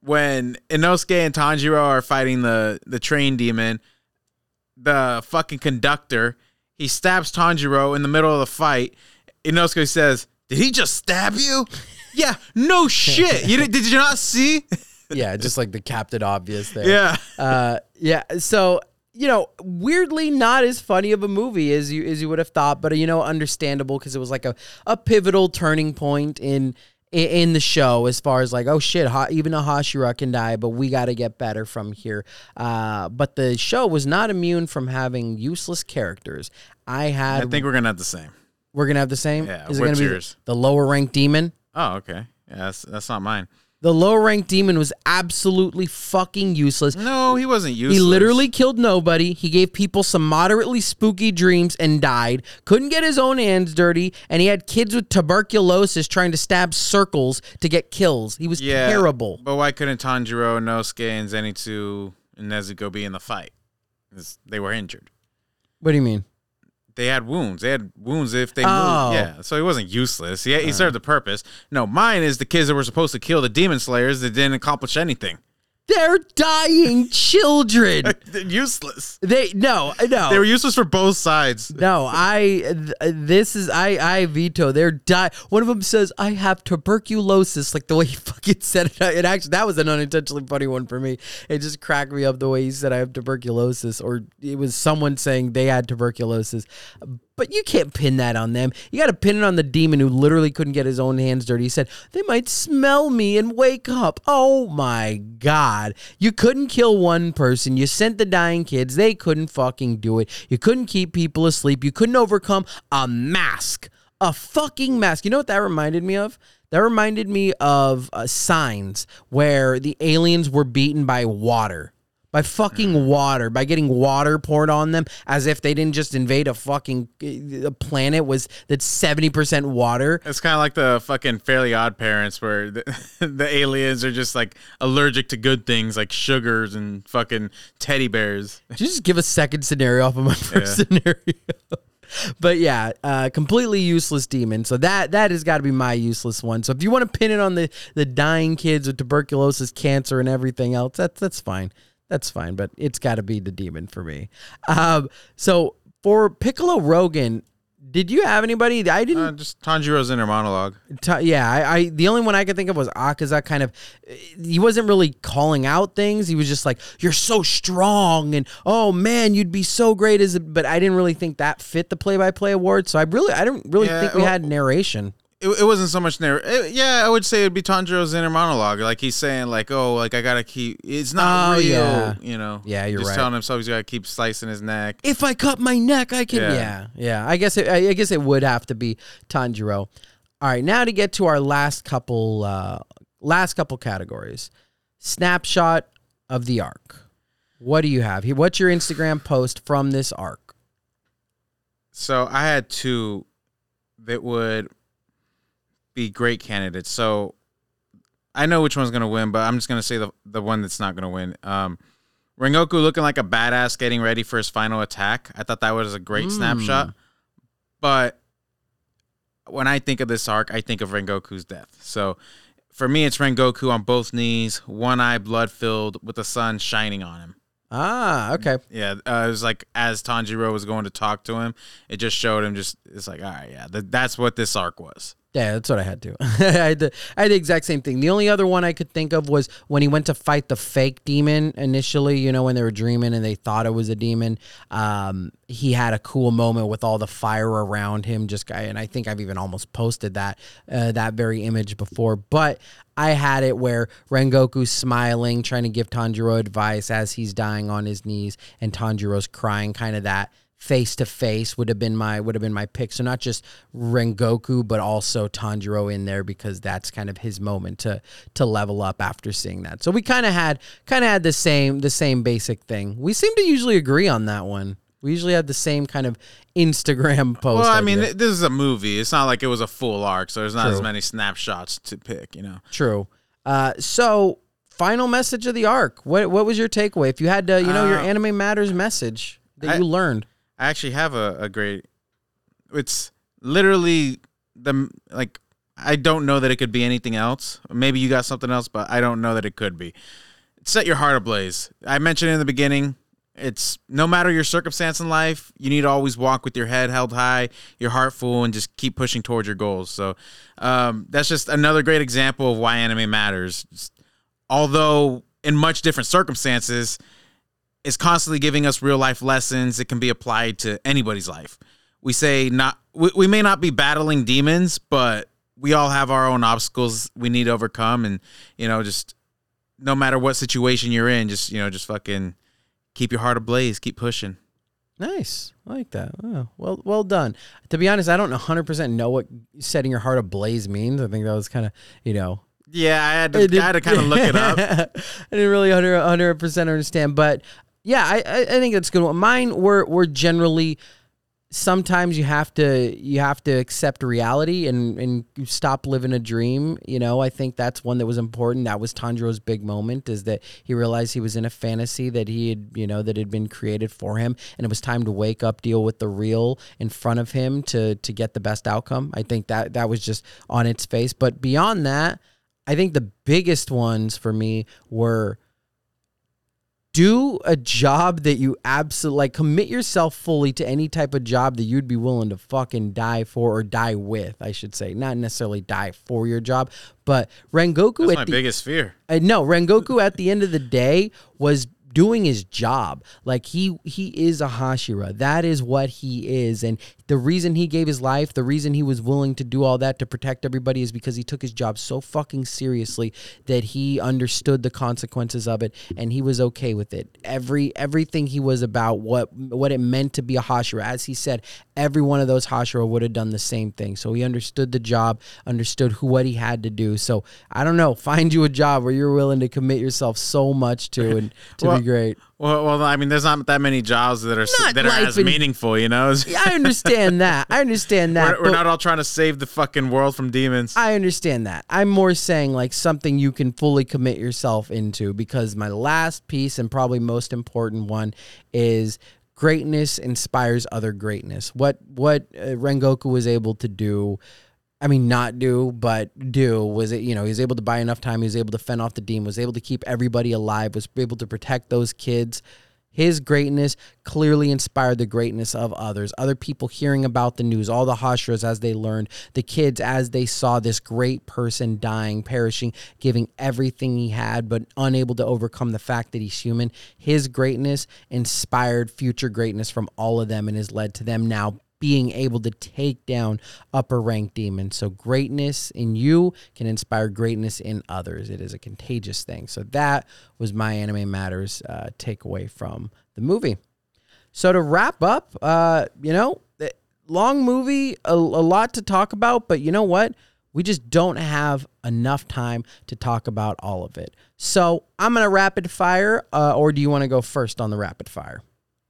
when Inosuke and Tanjiro are fighting the the train demon. The fucking conductor he stabs Tanjiro in the middle of the fight. Inosuke says, "Did he just stab you?" yeah, no (laughs) shit. You did, did you not see? Yeah, just like the Captain Obvious there. yeah. uh, yeah. So you know, weirdly not as funny of a movie as you as you would have thought, but you know, understandable because it was like a, a pivotal turning point in in- the show as far as like oh shit ha- even a Hashira can die but we got to get better from here uh, but the show was not immune from having useless characters I had I think we're gonna have the same. we're gonna have the same Yeah, is it gonna be yours? the, the lower ranked demon Oh, okay. Yeah, that's that's not mine. The lower ranked demon was absolutely fucking useless No, he wasn't useless. He literally killed nobody. He gave people some moderately spooky dreams and died. Couldn't get his own hands dirty, and he had kids with tuberculosis trying to stab circles to get kills. He was yeah, terrible. But why couldn't Tanjiro, Inosuke, and Zenitsu and Nezuko be in the fight? 'Cause They were injured. What do you mean? They had wounds. They had wounds if they Oh. moved. Yeah, so he wasn't useless. He, he served a purpose. No, mine is the kids that were supposed to kill the demon slayers that didn't accomplish anything. They're dying children. (laughs) Useless. They no no. They were useless for both sides. no, I th- this is I I veto. They're die. One of them says I have tuberculosis, like the way he fucking said it. It actually that was an unintentionally funny one for me. It just cracked me up the way he said I have tuberculosis, or it was someone saying they had tuberculosis. But you can't pin that on them. You got to pin it on the demon who literally couldn't get his own hands dirty. He said they might smell me and wake up. Oh my god! You couldn't kill one person. You sent the dying kids. They couldn't fucking do it. You couldn't keep people asleep. You couldn't overcome a mask. A fucking mask. You know what that reminded me of? That reminded me of uh, Signs, where the aliens were beaten by water. By fucking water, by getting water poured on them, as if they didn't just invade a fucking uh, planet was that's seventy percent water. It's kind of like the fucking Fairly Odd Parents, where the, (laughs) the aliens are just like allergic to good things like sugars and fucking teddy bears. (laughs) Did you just give a second scenario off of my first (laughs) scenario? but yeah, uh, completely useless demon. So that that has got to be my useless one. So if you want to pin it on the the dying kids with tuberculosis, cancer, and everything else, that's that's fine. That's fine. But it's got to be the demon for me. Um, so for Piccolo Rogan, did you have anybody? I didn't. Uh, just Tanjiro's inner monologue. T- yeah, I, I the only one I could think of was Akaza. Kind of, he wasn't really calling out things. He was just like, "You're so strong," and "Oh man, you'd be so great as." A, but I didn't really think that fit the play-by-play award. So I really, I don't really Yeah, think we well- had narration. It, it wasn't so much narr- it, yeah, I would say it'd be Tanjiro's inner monologue. Like he's saying, like, oh, like I gotta keep. It's not Oh, real. yeah. You know. Yeah, you're just right. telling himself he's gotta keep slicing his neck. if I cut my neck, I can. Yeah. Yeah, yeah. I guess it, I I guess it would have to be Tanjiro. All right, now to get to our last couple, uh, last couple categories. Snapshot of the arc. What do you have here? What's your Instagram post from this arc? So I had two that would be great candidates. So I know which one's gonna win, but I'm just gonna say the the one that's not gonna win. Um, Rengoku looking like a badass, getting ready for his final attack. I thought that was a great Mm. snapshot. But when I think of this arc, I think of Rengoku's death. So for me, it's Rengoku on both knees, one eye blood filled, with the sun shining on him. Ah, okay. Yeah, uh, it was like as Tanjiro was going to talk to him, it just showed him just it's like, all right, yeah, th- that's what this arc was. Yeah, that's what I had to. (laughs) I had the, I had the exact same thing. The only other one I could think of was when he went to fight the fake demon initially, you know, when they were dreaming and they thought it was a demon. Um, he had a cool moment with all the fire around him, just guy, and I think I've even almost posted that uh, that very image before. But I had it where Rengoku's smiling, trying to give Tanjiro advice as he's dying on his knees, and Tanjiro's crying, kind of that face to face would have been my would have been my pick. So not just Rengoku, but also Tanjiro in there because that's kind of his moment to to level up after seeing that. So we kind of had kind of had the same the same basic thing. We seem to usually agree on that one. We usually had the same kind of Instagram post. Well, I mean, th- this is a movie. It's not like it was a full arc, so there's not as many snapshots to pick. You know, True. Uh, so final message of the arc. What what was your takeaway? If you had to, you know, your Uh, anime matters message that I- you learned. I actually have a, a great. It's literally the like. I don't know that it could be anything else. Maybe you got something else, but I don't know that it could be. Set your heart ablaze. I mentioned in the beginning. It's no matter your circumstance in life, you need to always walk with your head held high, your heart full, and just keep pushing towards your goals. So um, that's just another great example of why anime matters. Just- although in much different circumstances, is constantly giving us real life lessons that can be applied to anybody's life. We say not we, we may not be battling demons, but we all have our own obstacles we need to overcome and you know just no matter what situation you're in, just you know just fucking keep your heart ablaze, keep pushing. Nice. I like that. Oh, well, well done. To be honest, I don't 100% know what setting your heart ablaze means. I think that was kind of, you know, Yeah, I had to, I had to kind of look it up. (laughs) I didn't really 100 percent understand, but yeah, I, I think that's good. Mine were were generally sometimes you have to you have to accept reality and and stop living a dream. You know, I think that's one that was important. That was Tanjiro's big moment is that he realized he was in a fantasy that he had you know that had been created for him, and it was time to wake up, deal with the real in front of him to to get the best outcome. I think that that was just on its face. But beyond that. I think the biggest ones for me were do a job that you absolutely like commit yourself fully to any type of job that you'd be willing to fucking die for or die with, I should say. Not necessarily die for your job, but Rengoku That's at my the biggest fear. uh, no, Rengoku at the end of the day was doing his job. Like he he is a Hashira. That is what he is. And the reason he gave his life, the reason he was willing to do all that to protect everybody is because he took his job so fucking seriously that he understood the consequences of it and he was okay with it. Every everything he was about what what it meant to be a Hashira. As he said, every one of those Hashira would have done the same thing. So he understood the job, understood who what he had to do. So I don't know, find you a job where you're willing to commit yourself so much to (laughs) and to Well, be great. Well, well, I mean, there's not that many jobs that are Not that are as in- meaningful, you know. Yeah, I understand that. I understand that. we're, we're not all trying to save the fucking world from demons. I understand that. I'm more saying like something you can fully commit yourself into because my last piece and probably most important one is greatness inspires other greatness. What what uh, Rengoku was able to do I mean, not do, but do was it? You know, he was able to buy enough time. He was able to fend off the demon. Was able to keep everybody alive. Was able to protect those kids. His greatness clearly inspired the greatness of others. Other people hearing about the news, all the Hashiras as they learned, the kids as they saw this great person dying, perishing, giving everything he had, but unable to overcome the fact that he's human. His greatness inspired future greatness from all of them and has led to them now being able to take down upper ranked demons. So greatness in you can inspire greatness in others. It is a contagious thing. So that was my anime matters uh, takeaway from the movie. So to wrap up, uh, you know, eh, long movie, a, a lot to talk about, but you know what? We just don't have enough time to talk about all of it. So I'm gonna rapid fire, uh, or do you want to go first on the rapid fire?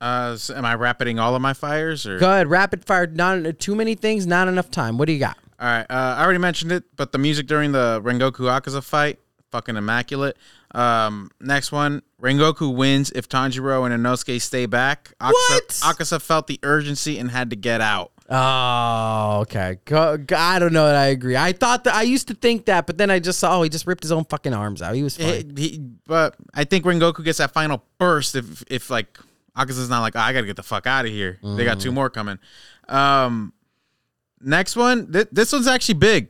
Uh, so am I rapiding all of my fires or? Go ahead, rapid fire. Not too many things, not enough time. What do you got? All right, uh, I already mentioned it, but the music during the Rengoku Akaza fight, fucking immaculate. Um, next one, Rengoku wins if Tanjiro and Inosuke stay back. Akaza, What? Akaza felt the urgency and had to get out. Oh, okay. I don't know that I agree. I thought that I used to think that, but then I just saw oh, he just ripped his own fucking arms out. He was fine. He- but I think Rengoku gets that final burst if if like Akaza's not like "Oh, I gotta get the fuck out of here. They got two more coming. Um, next one, th- this one's actually big.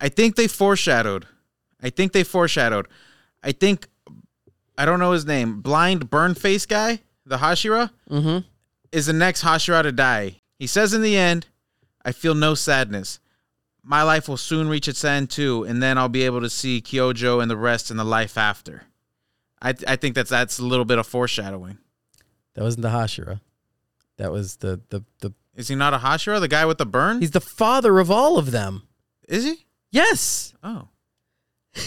I think they foreshadowed. I think they foreshadowed. I think I don't know his name. Blind burn face guy, the Hashira, mm-hmm. is the next Hashira to die. He says in the end, I feel no sadness. My life will soon reach its end too, and then I'll be able to see Kyojuro and the rest in the life after. I I think that's that's a little bit of foreshadowing. That wasn't the Hashira. That was the the the. Is he not a Hashira, the guy with the burn? He's the father of all of them. Is he? Yes. Oh. (laughs)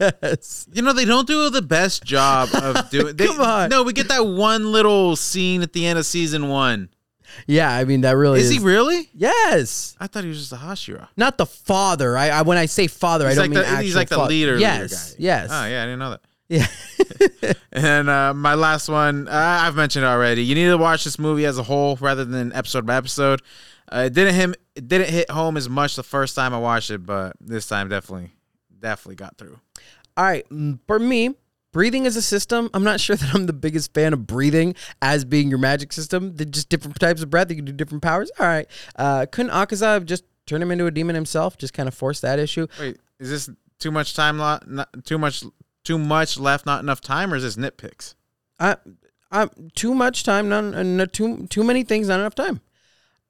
Yes. You know, they don't do the best job of (laughs) doing they, Come on. No, we get that one little scene at the end of season one. Yeah, I mean that really Is is. he really? yes. I thought he was just a Hashira. Not the father. I, I when I say father, He's I don't mean the, actual he's like the father. leader, leader Yes. guy. Yes. Oh yeah, I didn't know that. Yeah. (laughs) And uh, my last one, uh, I've mentioned it already. You need to watch this movie as a whole rather than episode by episode. Uh, it didn't him, it didn't hit home as much the first time I watched it, but this time definitely, definitely got through. All right. For me, breathing as a system, I'm not sure (laughs) that I'm the biggest fan of breathing as being your magic system. They're just different types of breath. You can do different powers. All right. Uh, couldn't Akaza just turn him into a demon himself? Just kind of force that issue. Wait, is this too much time? Lo- not, too much, too much left? Not enough time, or is this nitpicks? I, I, too much time, not, uh, not too too many things, not enough time.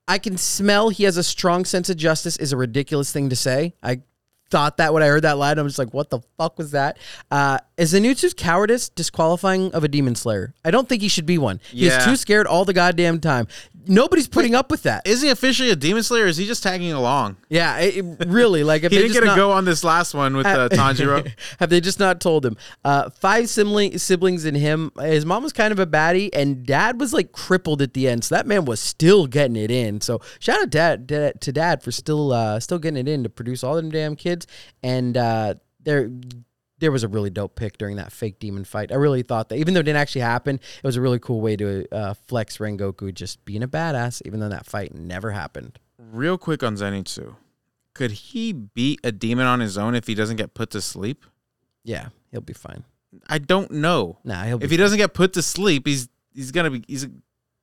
I can smell he has a strong sense of justice is a ridiculous thing to say. I thought that when I heard that line, I was like, what the fuck was that? Uh, is Zenitsu's cowardice disqualifying of a demon slayer? I don't think he should be one. Yeah. is too scared all the goddamn time. Nobody's putting up with that. Is he officially a demon slayer? Or is he just tagging along? yeah, it, it- really. Like if (laughs) He didn't get a go on this last one with uh, (laughs) Tanjiro. (laughs) Have they just not told him? Uh, five sibling, siblings in him. His mom was kind of a baddie, and dad was like crippled at the end. So that man was still getting it in. So shout out dad, dad to dad for still uh, still getting it in to produce all them damn kids. And uh, there was a really dope pick during that fake demon fight. I really thought that, even though it didn't actually happen, it was a really cool way to uh, flex Rengoku just being a badass, even though that fight never happened. Real quick on Zenitsu, could he beat a demon on his own if he doesn't get put to sleep? Yeah, he'll be fine. I don't know. Nah, he'll be If he doesn't get put to sleep, he's he's gonna be he's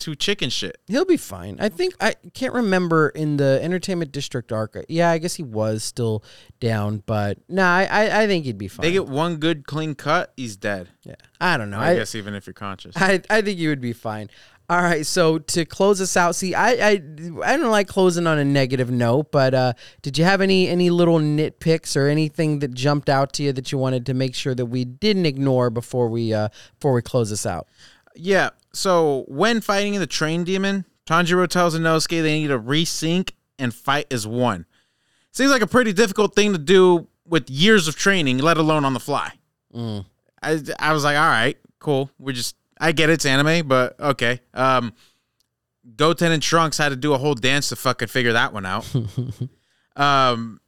too chicken shit. He'll be fine. I think I can't remember in the entertainment district arc. Yeah, I guess he was still down, but nah, I I, I think he'd be fine. They get one good clean cut, he's dead. yeah, I don't know. I, I, guess even if you're conscious. I I think you would be fine. All right, so to close us out, see, I I I don't like closing on a negative note, but uh, did you have any any little nitpicks or anything that jumped out to you that you wanted to make sure that we didn't ignore before we uh before we close this out? Yeah. So when fighting the train demon, Tanjiro tells Inosuke they need to resync and fight as one. Seems like a pretty difficult thing to do with years of training, let alone on the fly. Mm. I, I was like, all right, cool. We're just, I get it's anime, but okay. Um, Goten and Trunks had to do a whole dance to fucking figure that one out. (laughs) um,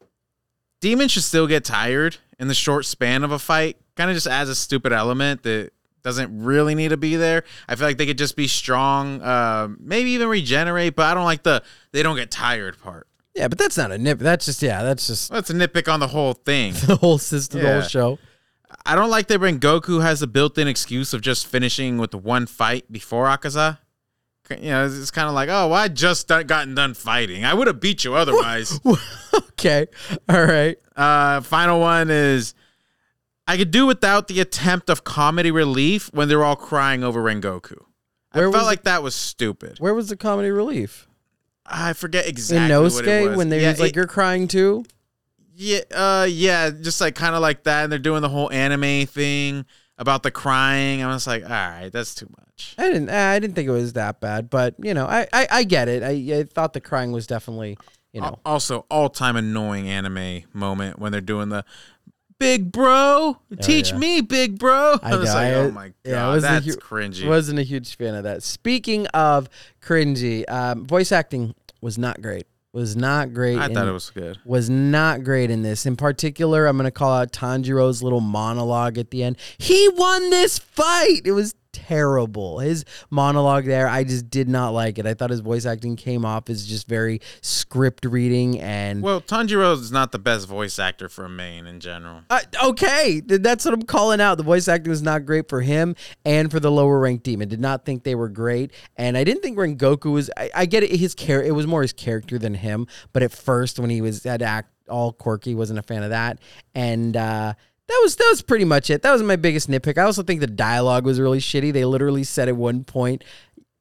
Demon should still get tired in the short span of a fight. Kind of just adds a stupid element that doesn't really need to be there. I feel like they could just be strong, um, maybe even regenerate, but I don't like the they don't get tired part. Yeah, but that's not a nip. That's just yeah, that's just That's a nitpick on the whole thing. (laughs) the whole system, the whole show. I don't like that when Goku has the built-in excuse of just finishing with the one fight before Akaza. You know, it's kind of like, oh, well, I just done, gotten done fighting. I would have beat you otherwise. (laughs) okay, all right. uh, final one is I could do without the attempt of comedy relief when they're all crying over Rengoku. I felt like that was stupid. Where was the comedy relief? I forget exactly In what it Nosuke was. when they yeah, was like, it- "You're crying too." yeah, uh, yeah, just like kind of like that, and they're doing the whole anime thing about the crying. I was like, all right, that's too much. I didn't. I didn't think it was that bad, but you know, I I, I get it. I, I thought the crying was definitely, you know, Also, all time annoying anime moment when they're doing the big bro, teach yeah. me, big bro. I, (laughs) I was know, like, I- oh my god, yeah, I a that's hu- cringy. wasn't a huge fan of that. Speaking of cringy, um, voice acting was not great. Was not great. I in- thought it was good. was not great in this. In particular, I'm going to call out Tanjiro's little monologue at the end. He won this fight. It was terrible. His monologue there, I just did not like it. I thought his voice acting came off as just very script reading and Well, Tanjiro is not the best voice actor for a main in general. Uh, okay, that's what I'm calling out. The voice acting was not great for him and for the lower ranked demon. Did not think they were great, and I didn't think Rengoku was. I, I get it. His char- It was more his character than him. But at first, when he was had act all quirky, wasn't a fan of that. And uh, that was that was pretty much it. That was my biggest nitpick. I also think the dialogue was really shitty. They literally said at one point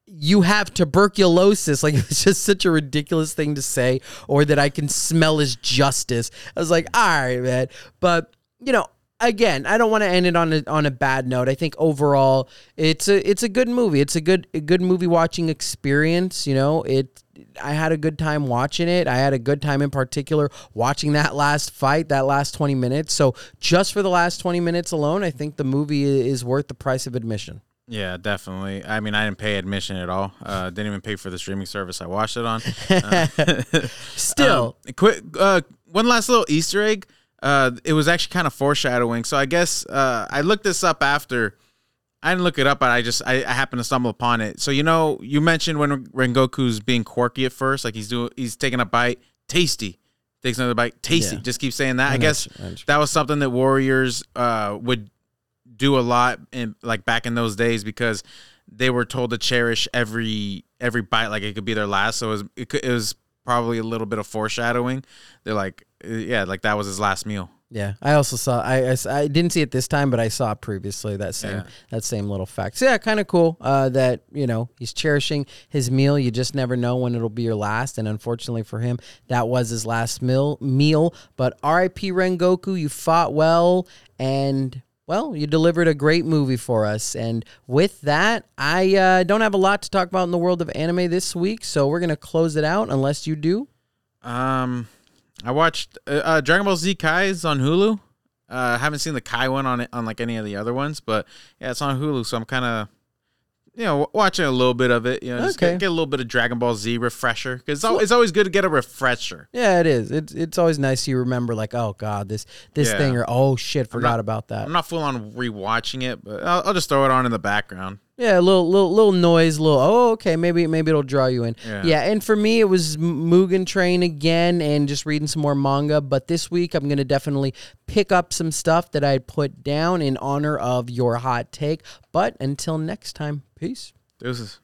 you have tuberculosis. (laughs) Like it's just such a ridiculous thing to say, or that I can smell his justice. I was like, all right, man. But you know, again, I don't want to end it on a on a bad note. I think overall, it's a it's a good movie. It's a good a good movie watching experience. You know, it. I had a good time watching it. I had a good time in particular watching that last fight, that last 20 minutes. So, just for the last 20 minutes alone, I think the movie is worth the price of admission. Yeah, definitely. I mean, I didn't pay admission at all. Uh, didn't even pay for the streaming service I watched it on. (laughs) Uh, (laughs) Still, Um, quick, uh, one last little Easter egg. Uh, it was actually kind of foreshadowing. So I guess uh, I looked this up after. I didn't look it up, but I just I, I happened to stumble upon it. So you know, you mentioned when Rengoku's being quirky at first, like he's doing, he's taking a bite, tasty, takes another bite, tasty. Yeah. Just keep saying that. I, guess you- I you- that was something that Warriors uh, would do a lot in like back in those days because they were told to cherish every every bite like it could be their last. So it was it, could, it was probably a little bit of foreshadowing. They're like, uh, yeah, like that was his last meal. Yeah, I also saw. I I didn't see it this time, but I saw previously. That same Yeah. that same little fact. So yeah, kind of cool. Uh, that you know he's cherishing his meal. You just never know when it'll be your last, and unfortunately for him, that was his last meal. Meal. But R.I.P. Rengoku, you fought well, and well, you delivered a great movie for us. And with that, I uh, don't have a lot to talk about in the world of anime this week, so we're gonna close it out unless you do. Um, I watched uh, uh, Dragon Ball Z Kai's on Hulu. Uh, haven't seen the Kai one on it on like any of the other ones, but yeah, it's on Hulu. So I'm kind of, you know, watching a little bit of it. You know, just Okay. get, get a little bit of Dragon Ball Z refresher because it's, it's always good to get a refresher. Yeah, it is. It's it's always nice you remember like, oh god, this this Yeah. thing or oh shit, forgot not- about that. I'm not full on rewatching it, but I'll, I'll just throw it on in the background. Yeah, a little little little noise, little oh okay, maybe maybe it'll draw you in. Yeah. Yeah, and for me it was Mugen Train again and just reading some more manga, but this week I'm going to definitely pick up some stuff that I put down in honor of your hot take. But until next time, peace. Deuces.